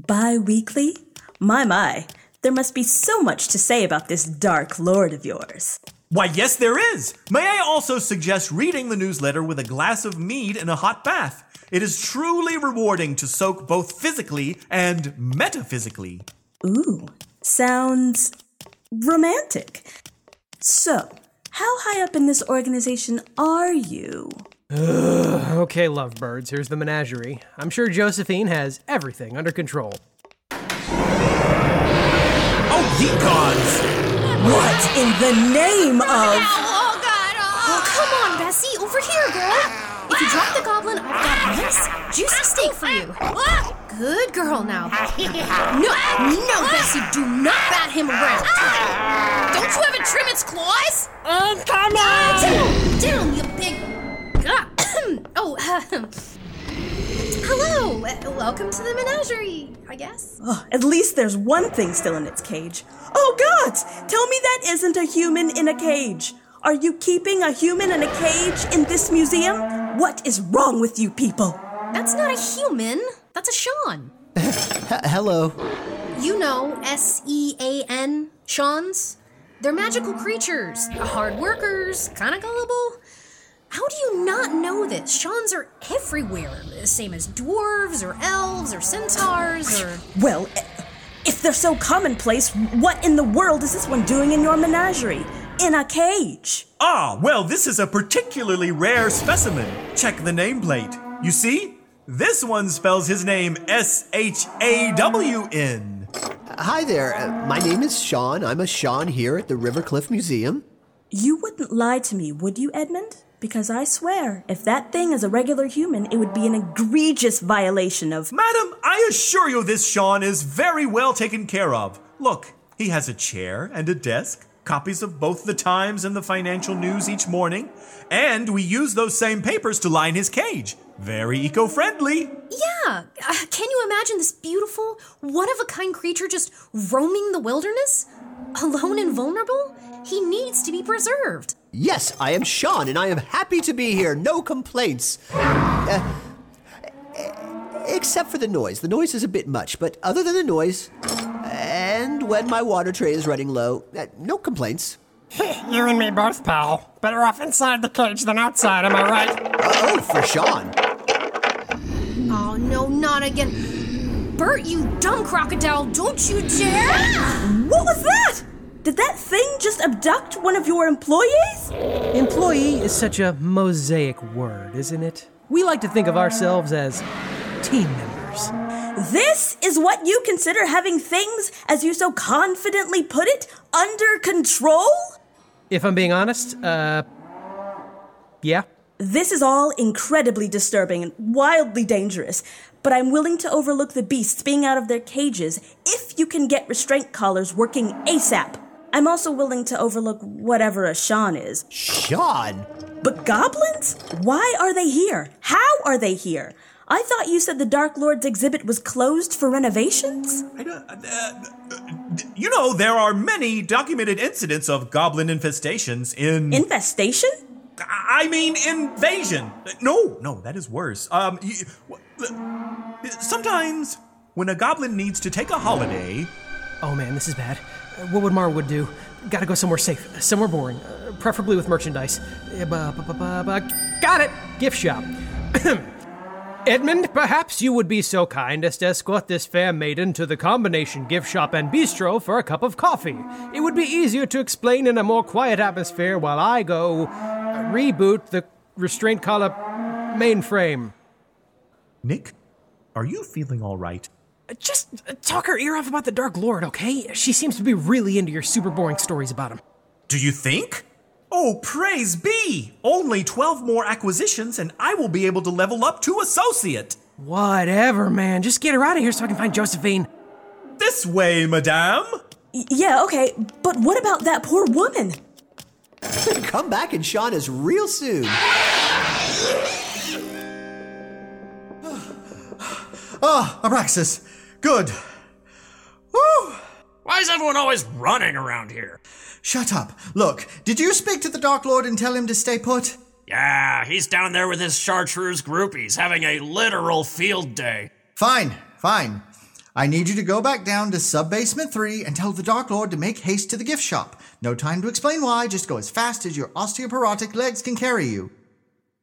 Bi weekly? My, my. There must be so much to say about this Dark Lord of yours. Why, yes, there is. May I also suggest reading the newsletter with a glass of mead and a hot bath? It is truly rewarding to soak both physically and metaphysically. Ooh, sounds romantic. So, how high up in this organization are you? okay, lovebirds, here's the menagerie. I'm sure Josephine has everything under control. Gods! What in the name of. Oh, God. Oh, come on, Bessie. Over here, girl. If you drop the goblin, I've got a nice, juicy steak for you. Good girl now. No, no, Bessie, do not bat him around. Don't you ever trim its claws? Oh, come on! Down, down, you big. oh, uh, hello. Welcome to the menagerie, I guess. Oh, at least there's one thing still in its cage. Oh, gods! Tell me that isn't a human in a cage. Are you keeping a human in a cage in this museum? What is wrong with you people? That's not a human. That's a Sean. hello. You know, S E A N, Sean's. They're magical creatures, hard workers, kind of gullible. How do you not know this? Sean's are everywhere, same as dwarves or elves or centaurs or. Well, if they're so commonplace, what in the world is this one doing in your menagerie? In a cage? Ah, well, this is a particularly rare specimen. Check the nameplate. You see? This one spells his name S H A W N. Hi there. Uh, my name is Sean. I'm a Sean here at the Rivercliff Museum. You wouldn't lie to me, would you, Edmund? Because I swear, if that thing is a regular human, it would be an egregious violation of. Madam, I assure you this Sean is very well taken care of. Look, he has a chair and a desk, copies of both the Times and the Financial News each morning, and we use those same papers to line his cage. Very eco friendly. Yeah, uh, can you imagine this beautiful, one of a kind creature just roaming the wilderness? Alone and vulnerable? He needs to be preserved. Yes, I am Sean, and I am happy to be here. No complaints. Uh, except for the noise. The noise is a bit much, but other than the noise, and when my water tray is running low, uh, no complaints. you and me both, pal. Better off inside the cage than outside, am I right? Oh, for Sean. Oh, no, not again. Bert, you dumb crocodile, don't you dare! What was that? Did that thing just abduct one of your employees? Employee is such a mosaic word, isn't it? We like to think of ourselves as team members. This is what you consider having things, as you so confidently put it, under control? If I'm being honest, uh. Yeah. This is all incredibly disturbing and wildly dangerous, but I'm willing to overlook the beasts being out of their cages if you can get restraint collars working ASAP. I'm also willing to overlook whatever a Sean is. Sean? But goblins? Why are they here? How are they here? I thought you said the Dark Lord's exhibit was closed for renovations? I don't. You know, there are many documented incidents of goblin infestations in. Infestation? I mean, invasion. No, no, that is worse. Um, you, sometimes when a goblin needs to take a holiday. Oh man, this is bad. What would Marwood do? Gotta go somewhere safe, somewhere boring, uh, preferably with merchandise. Got it! Gift shop. Edmund, perhaps you would be so kind as to escort this fair maiden to the combination gift shop and bistro for a cup of coffee. It would be easier to explain in a more quiet atmosphere while I go reboot the restraint collar mainframe. Nick, are you feeling all right? Just uh, talk her ear off about the Dark Lord, okay? She seems to be really into your super boring stories about him. Do you think? Oh, praise be! Only 12 more acquisitions, and I will be able to level up to associate. Whatever, man. Just get her out of here so I can find Josephine. This way, madame. Y- yeah, okay, but what about that poor woman? Come back and Sean is real soon. Ah, oh, Abraxas. Good. Woo! Why is everyone always running around here? Shut up. Look, did you speak to the Dark Lord and tell him to stay put? Yeah, he's down there with his chartreuse groupies having a literal field day. Fine, fine. I need you to go back down to sub basement 3 and tell the Dark Lord to make haste to the gift shop. No time to explain why, just go as fast as your osteoporotic legs can carry you.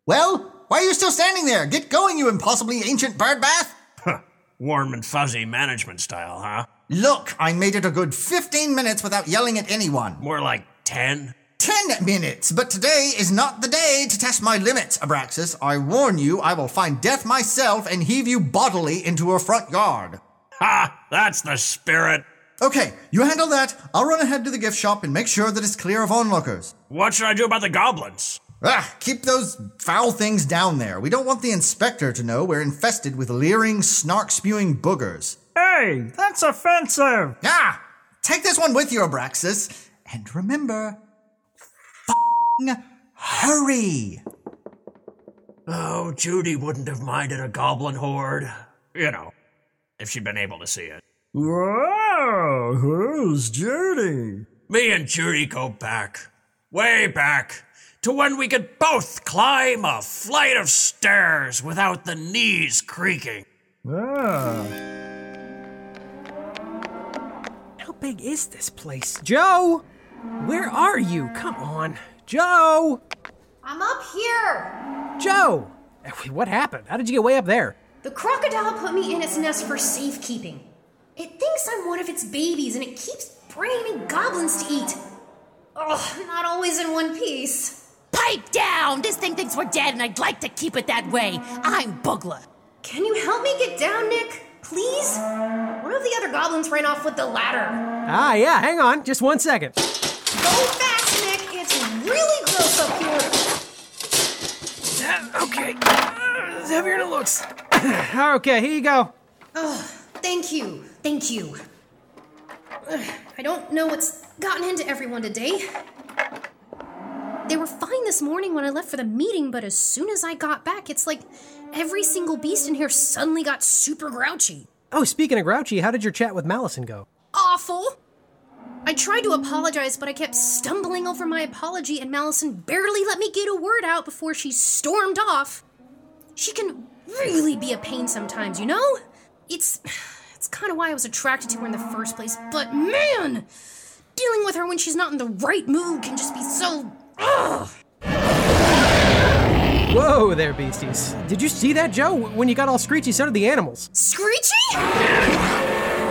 Well, why are you still standing there? Get going, you impossibly ancient bird bath! Warm and fuzzy management style, huh? Look, I made it a good 15 minutes without yelling at anyone. More like 10? 10 minutes, but today is not the day to test my limits, Abraxas. I warn you, I will find death myself and heave you bodily into a front yard. Ha! That's the spirit. Okay, you handle that. I'll run ahead to the gift shop and make sure that it's clear of onlookers. What should I do about the goblins? Ah, keep those foul things down there. We don't want the inspector to know we're infested with leering, snark spewing boogers. Hey, that's offensive. Ah, take this one with you, Abraxas. And remember, f***ing hurry. Oh, Judy wouldn't have minded a goblin horde. You know, if she'd been able to see it. Whoa, who's Judy? Me and Judy go back, way back, to when we could both climb a flight of stairs without the knees creaking. Ah. How big is this place? Joe! Where are you? Come on. Joe! I'm up here. Joe! What happened? How did you get way up there? The crocodile put me in its nest for safekeeping. It thinks I'm one of its babies and it keeps bringing me goblins to eat. Ugh, not always in one piece. Pipe down! This thing thinks we're dead and I'd like to keep it that way. I'm Bugler. Can you help me get down, Nick? Please? One of the other goblins ran off with the ladder. Ah, yeah, hang on. Just one second. Go fast, Nick. It's really gross up here. Uh, okay. Uh, it's heavier than it looks. okay, here you go. Oh, thank you. Thank you. I don't know what's gotten into everyone today. They were fine this morning when I left for the meeting, but as soon as I got back, it's like every single beast in here suddenly got super grouchy. Oh, speaking of grouchy, how did your chat with Malison go? Awful! I tried to apologize, but I kept stumbling over my apology, and Malison barely let me get a word out before she stormed off. She can really be a pain sometimes, you know? It's. It's kind of why I was attracted to her in the first place, but man! Dealing with her when she's not in the right mood can just be so. Ugh! Whoa there, beasties. Did you see that, Joe? When you got all screechy, so did the animals. Screechy?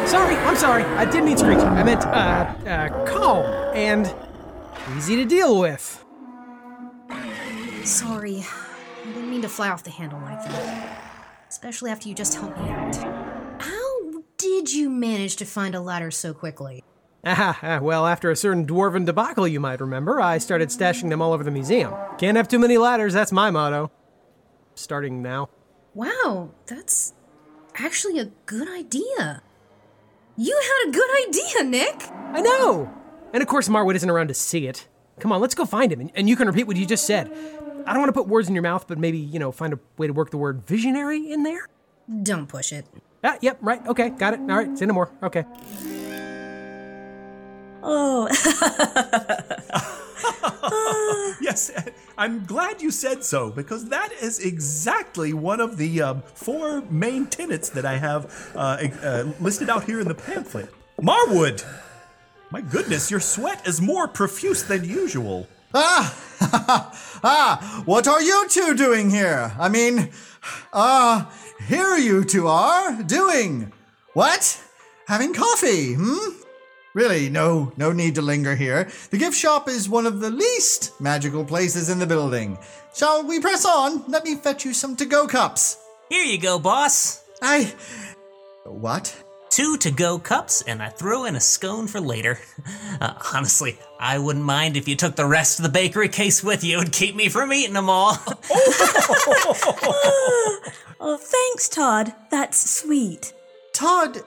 Sorry, I'm sorry. I didn't mean screechy. I meant, uh, uh, calm and easy to deal with. Sorry. I didn't mean to fly off the handle like that. Especially after you just helped me out. How did you manage to find a ladder so quickly? Ah, ah, well, after a certain dwarven debacle you might remember, I started stashing them all over the museum. Can't have too many ladders, that's my motto. Starting now. Wow, that's actually a good idea. You had a good idea, Nick. I know! And of course, Marwood isn't around to see it. Come on, let's go find him, and- and you can repeat what you just said. I don't want to put words in your mouth, but maybe, you know, find a way to work the word visionary in there? Don't push it. Ah, yep, right, okay, got it. All right, say no more. Okay. Oh. yes, I'm glad you said so because that is exactly one of the um, four main tenets that I have uh, uh, listed out here in the pamphlet. Marwood! My goodness, your sweat is more profuse than usual. Ah! ah! What are you two doing here? I mean, ah, uh, here you two are doing. What? Having coffee, hmm? Really, no, no need to linger here. The gift shop is one of the least magical places in the building. Shall we press on? Let me fetch you some to-go cups. Here you go, boss. I. What? Two to-go cups, and I throw in a scone for later. Uh, honestly, I wouldn't mind if you took the rest of the bakery case with you and keep me from eating them all. oh, thanks, Todd. That's sweet. Todd,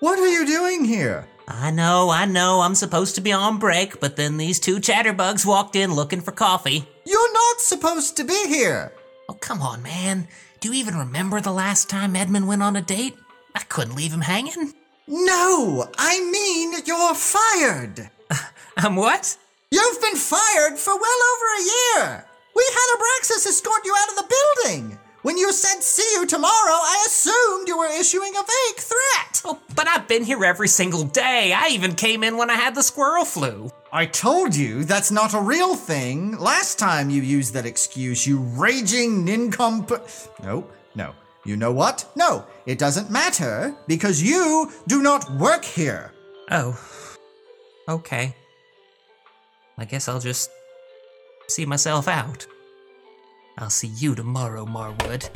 what are you doing here? I know, I know, I'm supposed to be on break, but then these two chatterbugs walked in looking for coffee. You're not supposed to be here. Oh, come on, man. Do you even remember the last time Edmund went on a date? I couldn't leave him hanging. No, I mean you're fired. I'm what? You've been fired for well over a year. We had Abraxas escort you out of the building. When you said see you tomorrow, I assumed you were issuing a vague threat. Oh, but I've been here every single day. I even came in when I had the squirrel flu. I told you that's not a real thing. Last time you used that excuse, you raging nincompoop. No, no. You know what? No, it doesn't matter because you do not work here. Oh. Okay. I guess I'll just see myself out. I'll see you tomorrow, Marwood.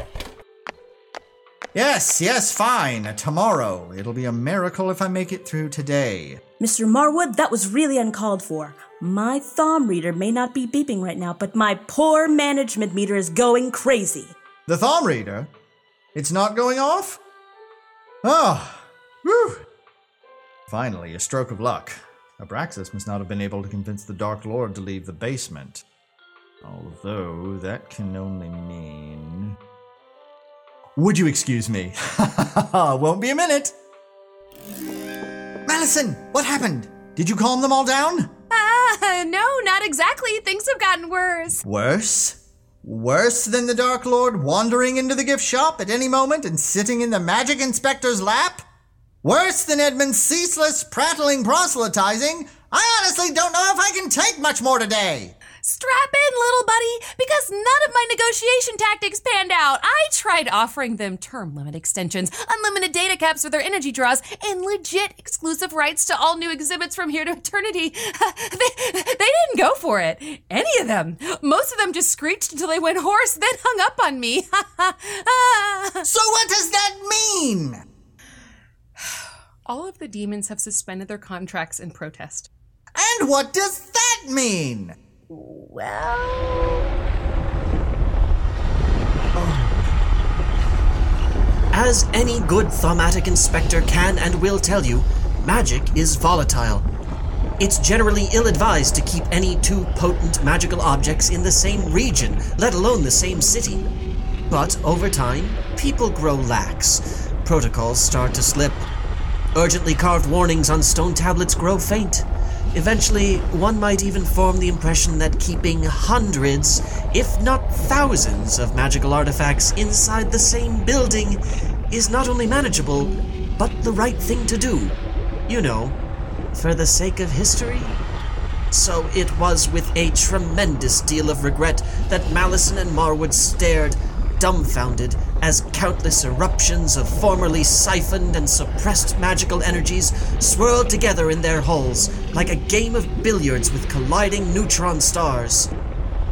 Yes, yes, fine. Tomorrow. It'll be a miracle if I make it through today. Mr. Marwood, that was really uncalled for. My thumb reader may not be beeping right now, but my poor management meter is going crazy. The thumb reader? It's not going off? Oh, whew. Finally, a stroke of luck. Abraxas must not have been able to convince the Dark Lord to leave the basement. Although, that can only mean. Would you excuse me? Won't be a minute. Malison, what happened? Did you calm them all down? Ah, no, not exactly. Things have gotten worse. Worse? Worse than the Dark Lord wandering into the gift shop at any moment and sitting in the magic inspector's lap? Worse than Edmund's ceaseless prattling proselytizing, I honestly don't know if I can take much more today. Strap in, little buddy, because none of my negotiation tactics panned out. I tried offering them term limit extensions, unlimited data caps for their energy draws, and legit exclusive rights to all new exhibits from here to eternity. they, they didn't go for it. Any of them. Most of them just screeched until they went hoarse, then hung up on me. so, what does that mean? All of the demons have suspended their contracts in protest. And what does that mean? Well. As any good thaumatic inspector can and will tell you, magic is volatile. It's generally ill advised to keep any two potent magical objects in the same region, let alone the same city. But over time, people grow lax. Protocols start to slip. Urgently carved warnings on stone tablets grow faint. Eventually, one might even form the impression that keeping hundreds, if not thousands, of magical artifacts inside the same building is not only manageable, but the right thing to do. You know, for the sake of history. So it was with a tremendous deal of regret that Malison and Marwood stared, dumbfounded, as countless eruptions of formerly siphoned and suppressed magical energies swirled together in their hulls like a game of billiards with colliding neutron stars.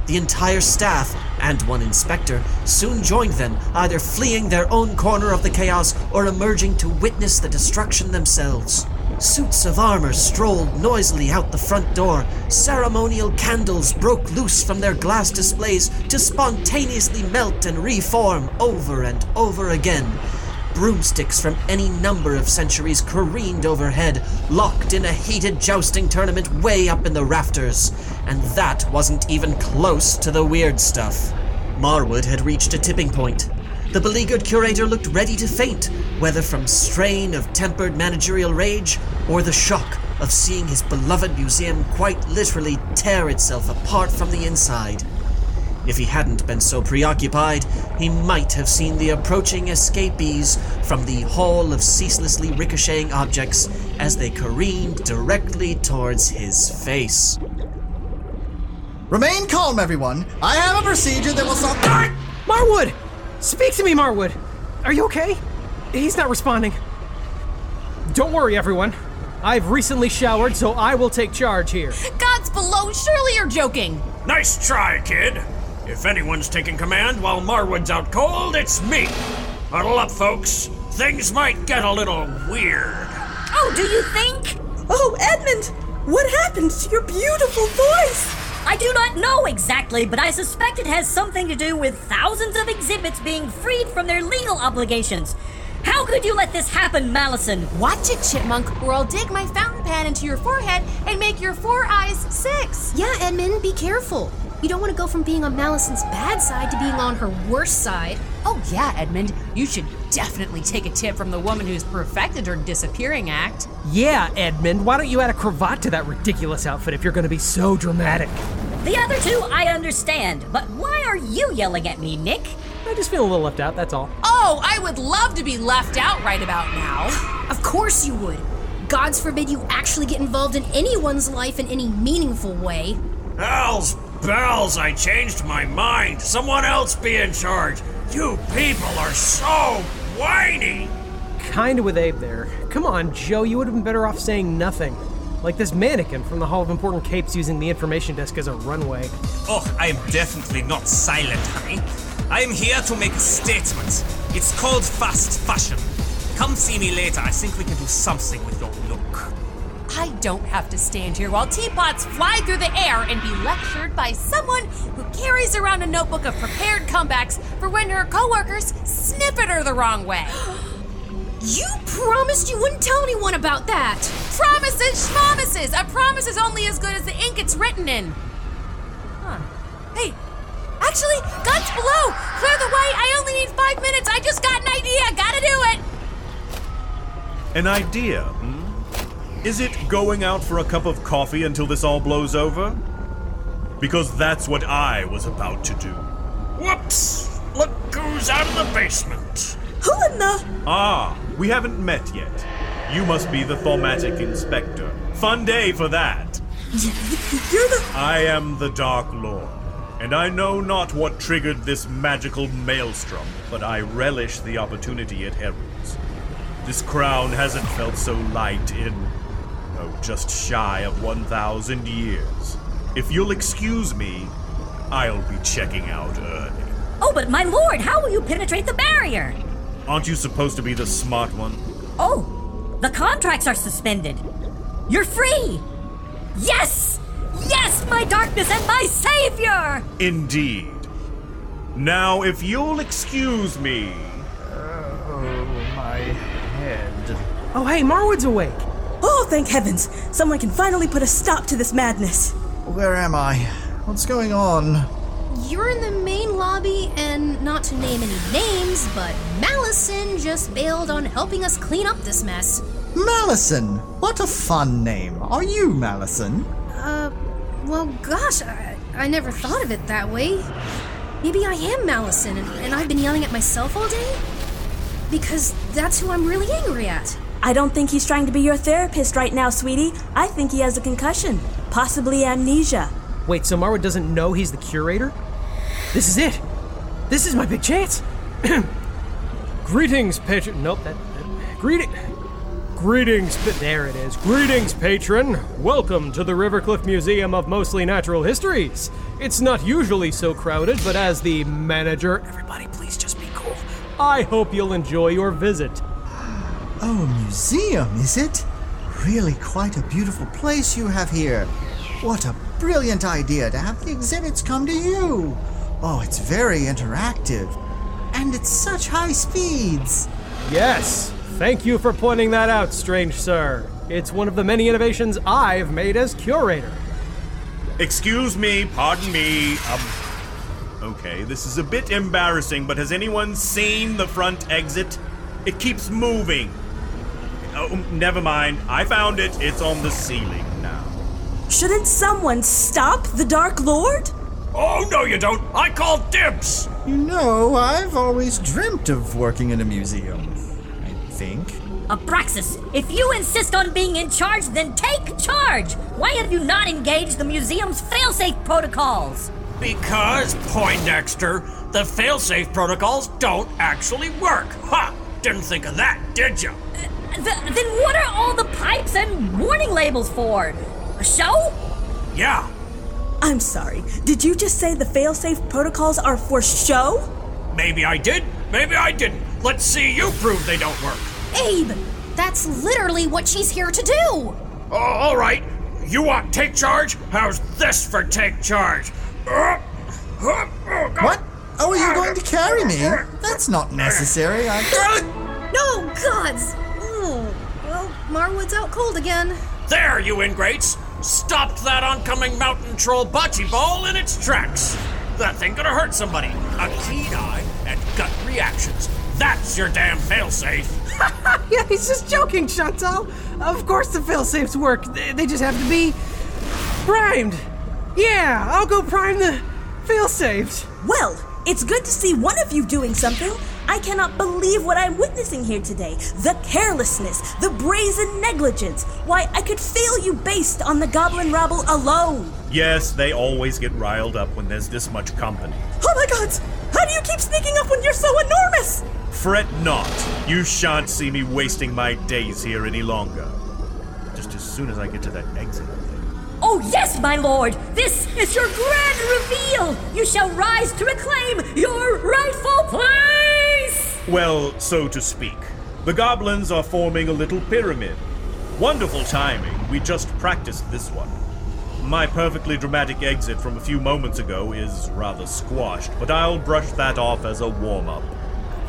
The entire staff and one inspector soon joined them, either fleeing their own corner of the chaos or emerging to witness the destruction themselves. Suits of armor strolled noisily out the front door. Ceremonial candles broke loose from their glass displays to spontaneously melt and reform over and over again. Broomsticks from any number of centuries careened overhead, locked in a heated jousting tournament way up in the rafters. And that wasn't even close to the weird stuff. Marwood had reached a tipping point. The beleaguered curator looked ready to faint, whether from strain of tempered managerial rage or the shock of seeing his beloved museum quite literally tear itself apart from the inside. If he hadn't been so preoccupied, he might have seen the approaching escapees from the hall of ceaselessly ricocheting objects as they careened directly towards his face. Remain calm, everyone. I have a procedure that will solve. Marwood! Speak to me, Marwood! Are you okay? He's not responding. Don't worry, everyone. I've recently showered, so I will take charge here. God's below, surely you're joking. Nice try, kid. If anyone's taking command while Marwood's out cold, it's me. Huddle up, folks. Things might get a little weird. Oh, do you think? Oh, Edmund! What happened to your beautiful voice? I do not know exactly, but I suspect it has something to do with thousands of exhibits being freed from their legal obligations. How could you let this happen, Malison? Watch it, Chipmunk, or I'll dig my fountain pen into your forehead and make your four eyes six. Yeah, Edmund, be careful. You don't want to go from being on Malison's bad side to being on her worst side. Oh, yeah, Edmund. You should definitely take a tip from the woman who's perfected her disappearing act. Yeah, Edmund, why don't you add a cravat to that ridiculous outfit if you're going to be so dramatic? The other two I understand, but why are you yelling at me, Nick? I just feel a little left out, that's all. Oh, I would love to be left out right about now. Of course you would. Gods forbid you actually get involved in anyone's life in any meaningful way. Hells bells, I changed my mind. Someone else be in charge. You people are so whiny. Kinda with Abe there. Come on, Joe, you would have been better off saying nothing. Like this mannequin from the Hall of Important Capes using the information desk as a runway. Oh, I am definitely not silent, honey. I am here to make a statement. It's called fast fashion. Come see me later. I think we can do something with your look. I don't have to stand here while teapots fly through the air and be lectured by someone who carries around a notebook of prepared comebacks for when her coworkers sniff at her the wrong way. You promised you wouldn't tell anyone about that. Promises, schmomises. A promise is only as good as the ink it's written in. Huh. Hey, actually, guns below. Clear the way. I only need five minutes. I just got an idea. Gotta do it. An idea, hmm? Is it going out for a cup of coffee until this all blows over? Because that's what I was about to do. Whoops! Look who's out of the basement. Who in the. Ah, we haven't met yet. You must be the Thaumatic Inspector. Fun day for that. You're the. I am the Dark Lord, and I know not what triggered this magical maelstrom, but I relish the opportunity it heralds. This crown hasn't felt so light in, oh, just shy of 1,000 years. If you'll excuse me, I'll be checking out early. Oh, but my lord, how will you penetrate the barrier? Aren't you supposed to be the smart one? Oh, the contracts are suspended. You're free! Yes! Yes, my darkness and my savior! Indeed. Now, if you'll excuse me. Oh, my head. Oh, hey, Marwood's awake. Thank heavens! Someone can finally put a stop to this madness. Where am I? What's going on? You're in the main lobby, and not to name any names, but Malison just bailed on helping us clean up this mess. Malison! What a fun name. Are you Malison? Uh, well, gosh, I, I never thought of it that way. Maybe I am Malison, and, and I've been yelling at myself all day? Because that's who I'm really angry at. I don't think he's trying to be your therapist right now, sweetie. I think he has a concussion, possibly amnesia. Wait, so Marwood doesn't know he's the curator? This is it. This is my big chance. Greetings, patron. Nope, that. that greeting. Greetings, pa- there it is. Greetings, patron. Welcome to the Rivercliff Museum of Mostly Natural Histories. It's not usually so crowded, but as the manager, everybody please just be cool. I hope you'll enjoy your visit. Oh, a museum, is it? Really quite a beautiful place you have here. What a brilliant idea to have the exhibits come to you. Oh, it's very interactive. And it's such high speeds. Yes, thank you for pointing that out, strange sir. It's one of the many innovations I've made as curator. Excuse me, pardon me. Um. Okay, this is a bit embarrassing, but has anyone seen the front exit? It keeps moving. Oh, never mind. I found it. It's on the ceiling now. Shouldn't someone stop the Dark Lord? Oh, no, you don't. I call dibs. You know, I've always dreamt of working in a museum. I think. Abraxas, if you insist on being in charge, then take charge! Why have you not engaged the museum's failsafe protocols? Because, Poindexter, the failsafe protocols don't actually work. Ha! Didn't think of that, did you? Th- then what are all the pipes and warning labels for? A show? Yeah. I'm sorry. Did you just say the failsafe protocols are for show? Maybe I did, maybe I didn't. Let's see you prove they don't work. Abe, that's literally what she's here to do. Oh, all right. You want take charge? How's this for take charge? Oh, God. What? Oh, are you going to carry me? That's not necessary. I. No, gods! Oh, well, Marwood's out cold again. There, you ingrates! Stopped that oncoming mountain troll bocce ball in its tracks. That thing could have hurt somebody. A keen eye and gut reactions. That's your damn failsafe. yeah, he's just joking, Chantal. Of course the failsafes work. They they just have to be primed. Yeah, I'll go prime the failsafes. Well, it's good to see one of you doing something. I cannot believe what I'm witnessing here today. The carelessness, the brazen negligence. Why, I could fail you based on the goblin rabble alone. Yes, they always get riled up when there's this much company. Oh my gods! How do you keep sneaking up when you're so enormous? Fret not. You shan't see me wasting my days here any longer. Just as soon as I get to that exit. Oh, yes, my lord! This is your grand reveal! You shall rise to reclaim your rightful place! Well, so to speak. The goblins are forming a little pyramid. Wonderful timing. We just practiced this one. My perfectly dramatic exit from a few moments ago is rather squashed, but I'll brush that off as a warm up.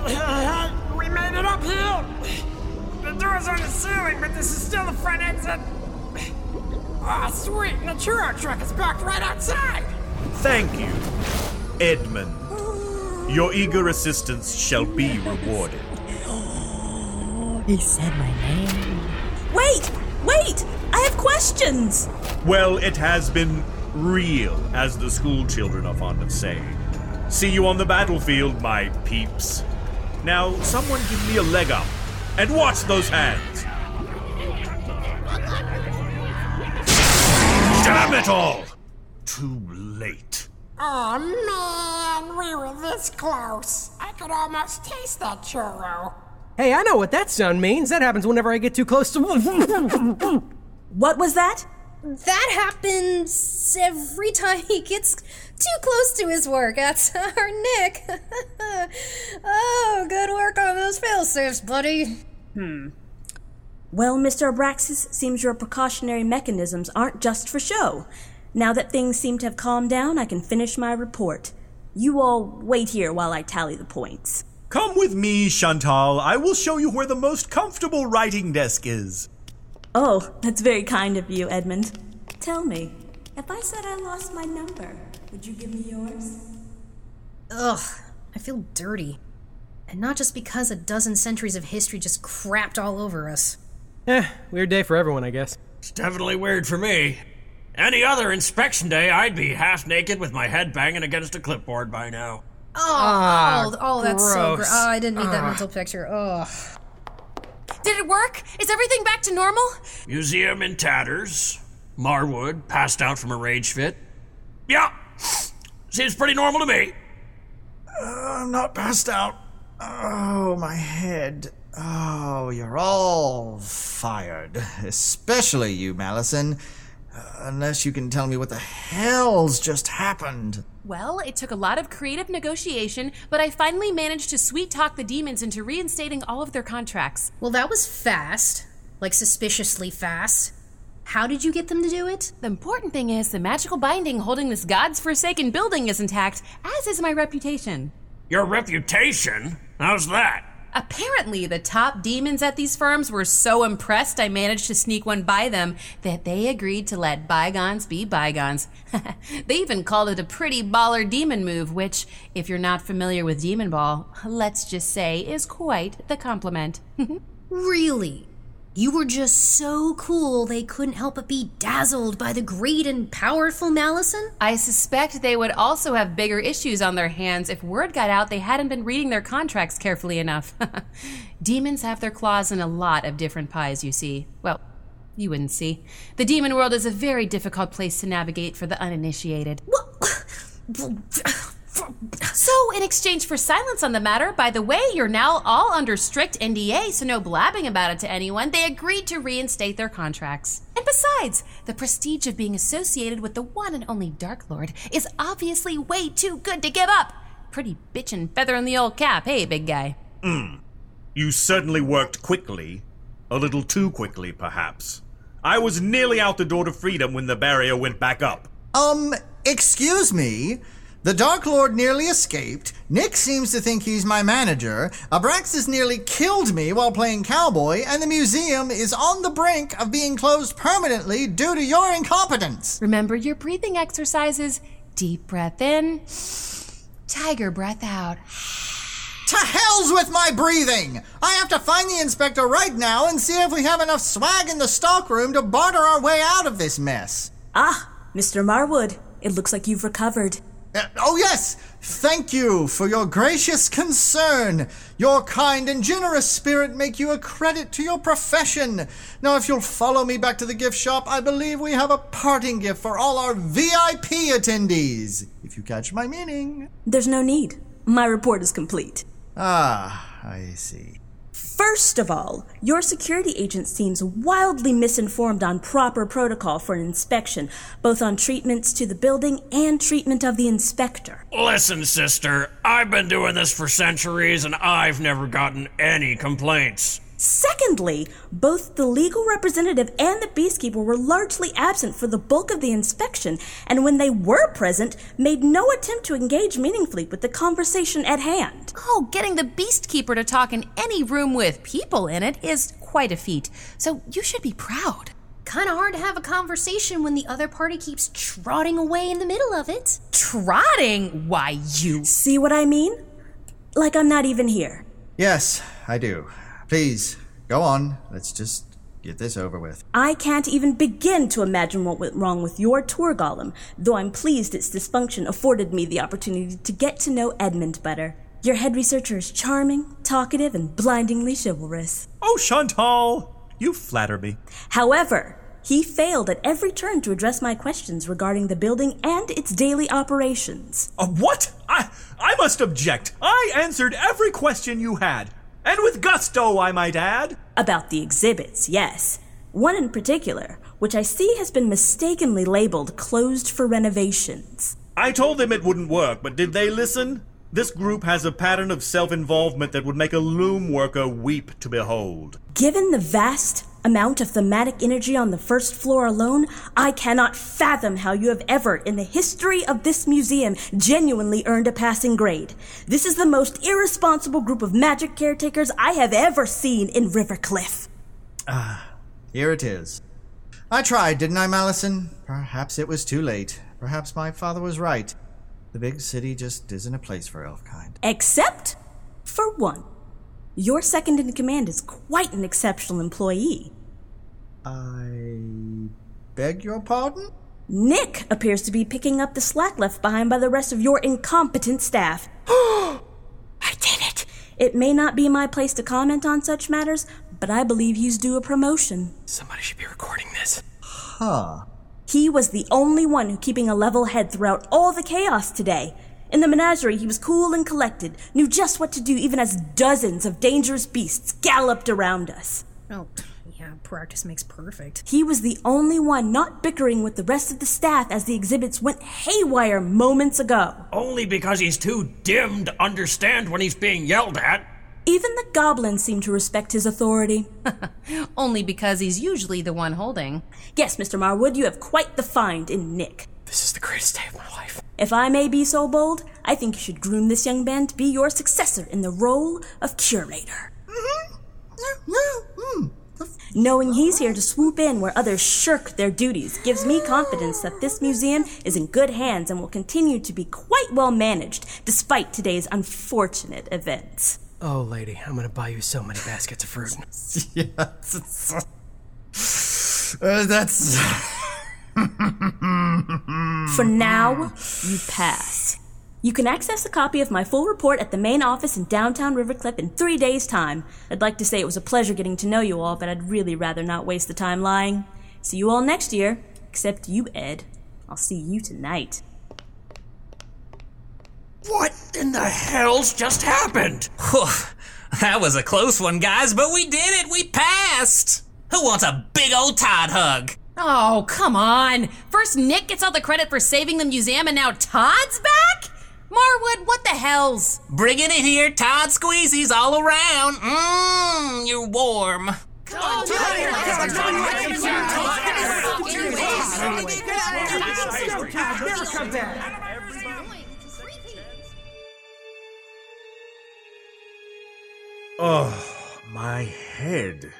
we made it up here! The door's are on the ceiling, but this is still the front exit. Ah, sweet! And the churro truck is parked right outside! Thank you, Edmund. Your eager assistance shall be rewarded. He said my name. Wait! Wait! I have questions! Well, it has been real, as the school children are fond of saying. See you on the battlefield, my peeps. Now, someone give me a leg up. And watch those hands. Damn it all! Too. Oh man, we were this close. I could almost taste that churro. Hey, I know what that sound means. That happens whenever I get too close to. what was that? That happens every time he gets too close to his work. That's our Nick. oh, good work on those failsafes, buddy. Hmm. Well, Mr. Abraxas, seems your precautionary mechanisms aren't just for show. Now that things seem to have calmed down, I can finish my report. You all wait here while I tally the points. Come with me, Chantal. I will show you where the most comfortable writing desk is. Oh, that's very kind of you, Edmund. Tell me, if I said I lost my number, would you give me yours? Ugh, I feel dirty. And not just because a dozen centuries of history just crapped all over us. Eh, weird day for everyone, I guess. It's definitely weird for me. Any other inspection day, I'd be half naked with my head banging against a clipboard by now. Oh, Ah, oh, oh, that's so gross. gross. Oh, I didn't need that mental picture. Ugh. Did it work? Is everything back to normal? Museum in tatters. Marwood passed out from a rage fit. Yeah, seems pretty normal to me. Uh, I'm not passed out. Oh, my head. Oh, you're all fired. Especially you, Malison. Unless you can tell me what the hell's just happened. Well, it took a lot of creative negotiation, but I finally managed to sweet talk the demons into reinstating all of their contracts. Well, that was fast. Like suspiciously fast. How did you get them to do it? The important thing is the magical binding holding this god's forsaken building is intact, as is my reputation. Your reputation? How's that? Apparently, the top demons at these firms were so impressed I managed to sneak one by them that they agreed to let bygones be bygones. they even called it a pretty baller demon move, which, if you're not familiar with Demon Ball, let's just say is quite the compliment. Really? You were just so cool they couldn't help but be dazzled by the great and powerful Malison? I suspect they would also have bigger issues on their hands if word got out they hadn't been reading their contracts carefully enough. Demons have their claws in a lot of different pies, you see. Well, you wouldn't see. The demon world is a very difficult place to navigate for the uninitiated. So, in exchange for silence on the matter, by the way, you're now all under strict NDA, so no blabbing about it to anyone. They agreed to reinstate their contracts. And besides, the prestige of being associated with the one and only Dark Lord is obviously way too good to give up. Pretty bitchin' feather in the old cap, hey, big guy. Hmm. You certainly worked quickly. A little too quickly, perhaps. I was nearly out the door to freedom when the barrier went back up. Um, excuse me. The Dark Lord nearly escaped. Nick seems to think he's my manager. Abraxas nearly killed me while playing cowboy, and the museum is on the brink of being closed permanently due to your incompetence. Remember your breathing exercises. Deep breath in, tiger breath out. To hell's with my breathing! I have to find the inspector right now and see if we have enough swag in the stockroom to barter our way out of this mess. Ah, Mr. Marwood, it looks like you've recovered. Uh, oh, yes! Thank you for your gracious concern. Your kind and generous spirit make you a credit to your profession. Now, if you'll follow me back to the gift shop, I believe we have a parting gift for all our VIP attendees. If you catch my meaning. There's no need. My report is complete. Ah, I see. First of all, your security agent seems wildly misinformed on proper protocol for an inspection, both on treatments to the building and treatment of the inspector. Listen, sister, I've been doing this for centuries and I've never gotten any complaints. Secondly, both the legal representative and the beastkeeper were largely absent for the bulk of the inspection, and when they were present, made no attempt to engage meaningfully with the conversation at hand. Oh, getting the beastkeeper to talk in any room with people in it is quite a feat, so you should be proud. Kinda hard to have a conversation when the other party keeps trotting away in the middle of it. Trotting? Why, you. See what I mean? Like I'm not even here. Yes, I do. Please, go on. Let's just get this over with. I can't even begin to imagine what went wrong with your tour golem, though I'm pleased its dysfunction afforded me the opportunity to get to know Edmund better. Your head researcher is charming, talkative, and blindingly chivalrous. Oh, Chantal, you flatter me. However, He failed at every turn to address my questions regarding the building and its daily operations. Uh, what? I, I must object. I answered every question you had. And with gusto, I might add. About the exhibits, yes. One in particular, which I see has been mistakenly labeled closed for renovations. I told them it wouldn't work, but did they listen? This group has a pattern of self involvement that would make a loom worker weep to behold. Given the vast amount of thaumatic energy on the first floor alone, I cannot fathom how you have ever, in the history of this museum, genuinely earned a passing grade. This is the most irresponsible group of magic caretakers I have ever seen in Rivercliff. Ah, here it is. I tried, didn't I, Malison? Perhaps it was too late. Perhaps my father was right. The big city just isn't a place for Elfkind. Except for one. Your second in command is quite an exceptional employee. I beg your pardon? Nick appears to be picking up the slack left behind by the rest of your incompetent staff. I did it! It may not be my place to comment on such matters, but I believe he's due a promotion. Somebody should be recording this. Huh. He was the only one who keeping a level head throughout all the chaos today. In the menagerie, he was cool and collected, knew just what to do even as dozens of dangerous beasts galloped around us. Oh, yeah, practice makes perfect. He was the only one not bickering with the rest of the staff as the exhibits went haywire moments ago. Only because he's too dim to understand when he's being yelled at. Even the goblins seem to respect his authority. Only because he's usually the one holding. Yes, Mr. Marwood, you have quite the find in Nick. This is the greatest day of my life. If I may be so bold, I think you should groom this young man to be your successor in the role of curator. Knowing he's here to swoop in where others shirk their duties gives me confidence that this museum is in good hands and will continue to be quite well managed despite today's unfortunate events. Oh, lady, I'm gonna buy you so many baskets of fruit. yes. Uh, that's. For now, you pass. You can access a copy of my full report at the main office in downtown Rivercliff in three days' time. I'd like to say it was a pleasure getting to know you all, but I'd really rather not waste the time lying. See you all next year, except you, Ed. I'll see you tonight. What in the hell's just happened? that was a close one, guys, but we did it! We passed! Who wants a big old Todd hug? Oh, come on. First, Nick gets all the credit for saving the museum, and now Todd's back? Marwood, what the hell's? Bringing it here, Todd squeezies all around. Mmm, you're warm. Come on, Oh, my head.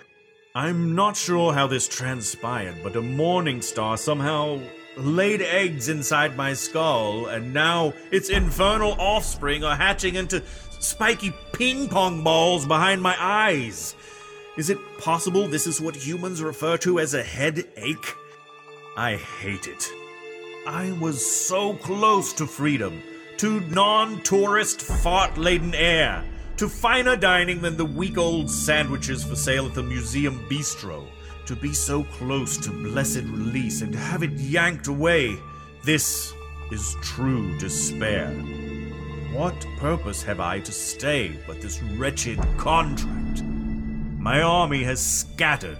I'm not sure how this transpired, but a morning star somehow laid eggs inside my skull, and now its infernal offspring are hatching into spiky ping pong balls behind my eyes. Is it possible this is what humans refer to as a headache? I hate it. I was so close to freedom, to non tourist, fart laden air, to finer dining than the week old sandwiches for sale at the museum bistro, to be so close to blessed release and have it yanked away. This is true despair. What purpose have I to stay but this wretched contract? My army has scattered.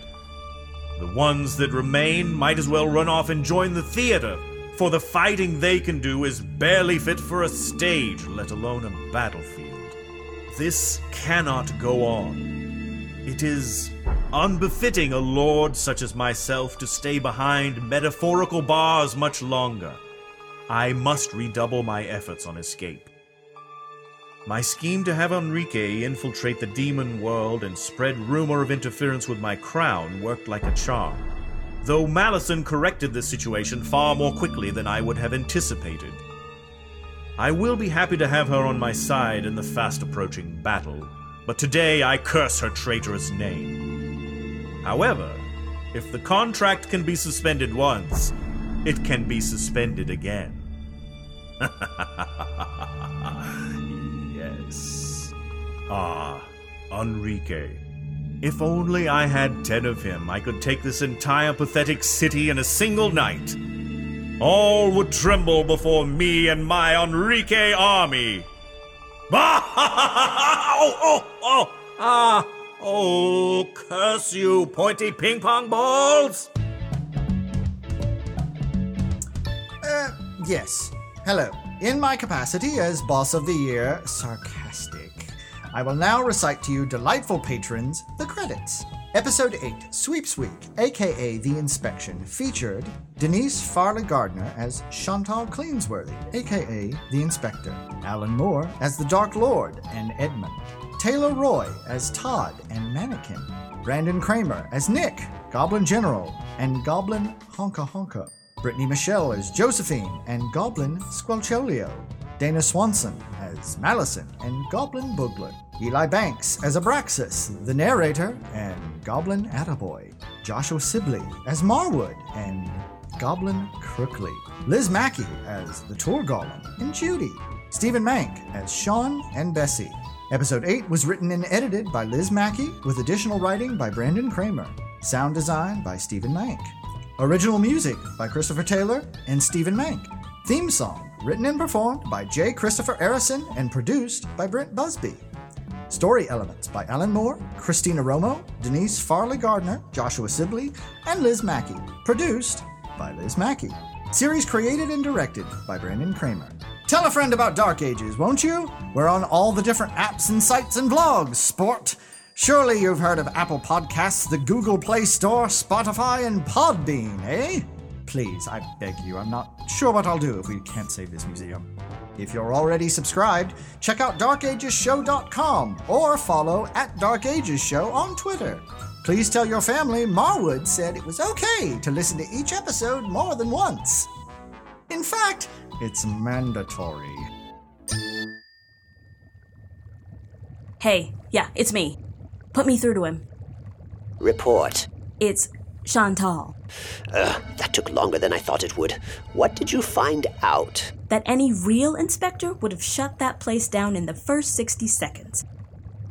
The ones that remain might as well run off and join the theater, for the fighting they can do is barely fit for a stage, let alone a battlefield. This cannot go on. It is unbefitting a lord such as myself to stay behind metaphorical bars much longer. I must redouble my efforts on escape. My scheme to have Enrique infiltrate the demon world and spread rumor of interference with my crown worked like a charm. Though Malison corrected the situation far more quickly than I would have anticipated. I will be happy to have her on my side in the fast approaching battle, but today I curse her traitorous name. However, if the contract can be suspended once, it can be suspended again. yes. Ah, Enrique. If only I had ten of him, I could take this entire pathetic city in a single night. All would tremble before me and my Enrique army. oh, oh, oh, ah, oh, curse you, pointy ping pong balls! Uh, yes. Hello. In my capacity as Boss of the Year, Sarcastic, I will now recite to you, delightful patrons, the credits. Episode 8, Sweeps Week, aka The Inspection, featured Denise Farley Gardner as Chantal Cleansworthy, aka The Inspector, Alan Moore as the Dark Lord and Edmund, Taylor Roy as Todd and Mannequin, Brandon Kramer as Nick, Goblin General, and Goblin Honka Honka, Brittany Michelle as Josephine and Goblin Squelcholio, Dana Swanson as Malison and Goblin Boogler, Eli Banks as Abraxas, the narrator, and Goblin Attaboy, Joshua Sibley as Marwood and Goblin Crookley, Liz Mackey as the Tour Golem and Judy, Stephen Mank as Sean and Bessie. Episode 8 was written and edited by Liz Mackey with additional writing by Brandon Kramer, sound design by Stephen Mank. Original music by Christopher Taylor and Stephen Mank. Theme song written and performed by J. Christopher Arison and produced by Brent Busby. Story elements by Alan Moore, Christina Romo, Denise Farley Gardner, Joshua Sibley, and Liz Mackey. Produced by Liz Mackey. Series created and directed by Brandon Kramer. Tell a friend about Dark Ages, won't you? We're on all the different apps and sites and vlogs, sport. Surely you've heard of Apple Podcasts, the Google Play Store, Spotify, and Podbean, eh? Please, I beg you, I'm not sure what I'll do if we can't save this museum. If you're already subscribed, check out darkageshow.com or follow at Dark Ages Show on Twitter. Please tell your family Marwood said it was okay to listen to each episode more than once. In fact, it's mandatory. Hey, yeah, it's me. Put me through to him. Report. It's Chantal. Ugh, that took longer than I thought it would. What did you find out? That any real inspector would have shut that place down in the first 60 seconds.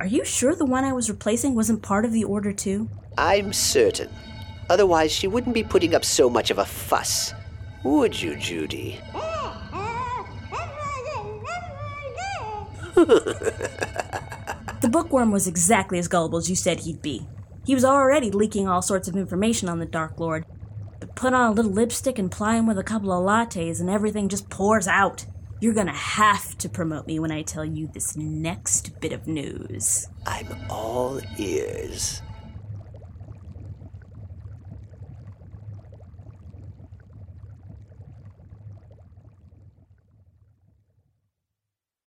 Are you sure the one I was replacing wasn't part of the order, too? I'm certain. Otherwise, she wouldn't be putting up so much of a fuss. Would you, Judy? The bookworm was exactly as gullible as you said he'd be. He was already leaking all sorts of information on the Dark Lord. Put on a little lipstick and ply him with a couple of lattes, and everything just pours out. You're gonna have to promote me when I tell you this next bit of news. I'm all ears.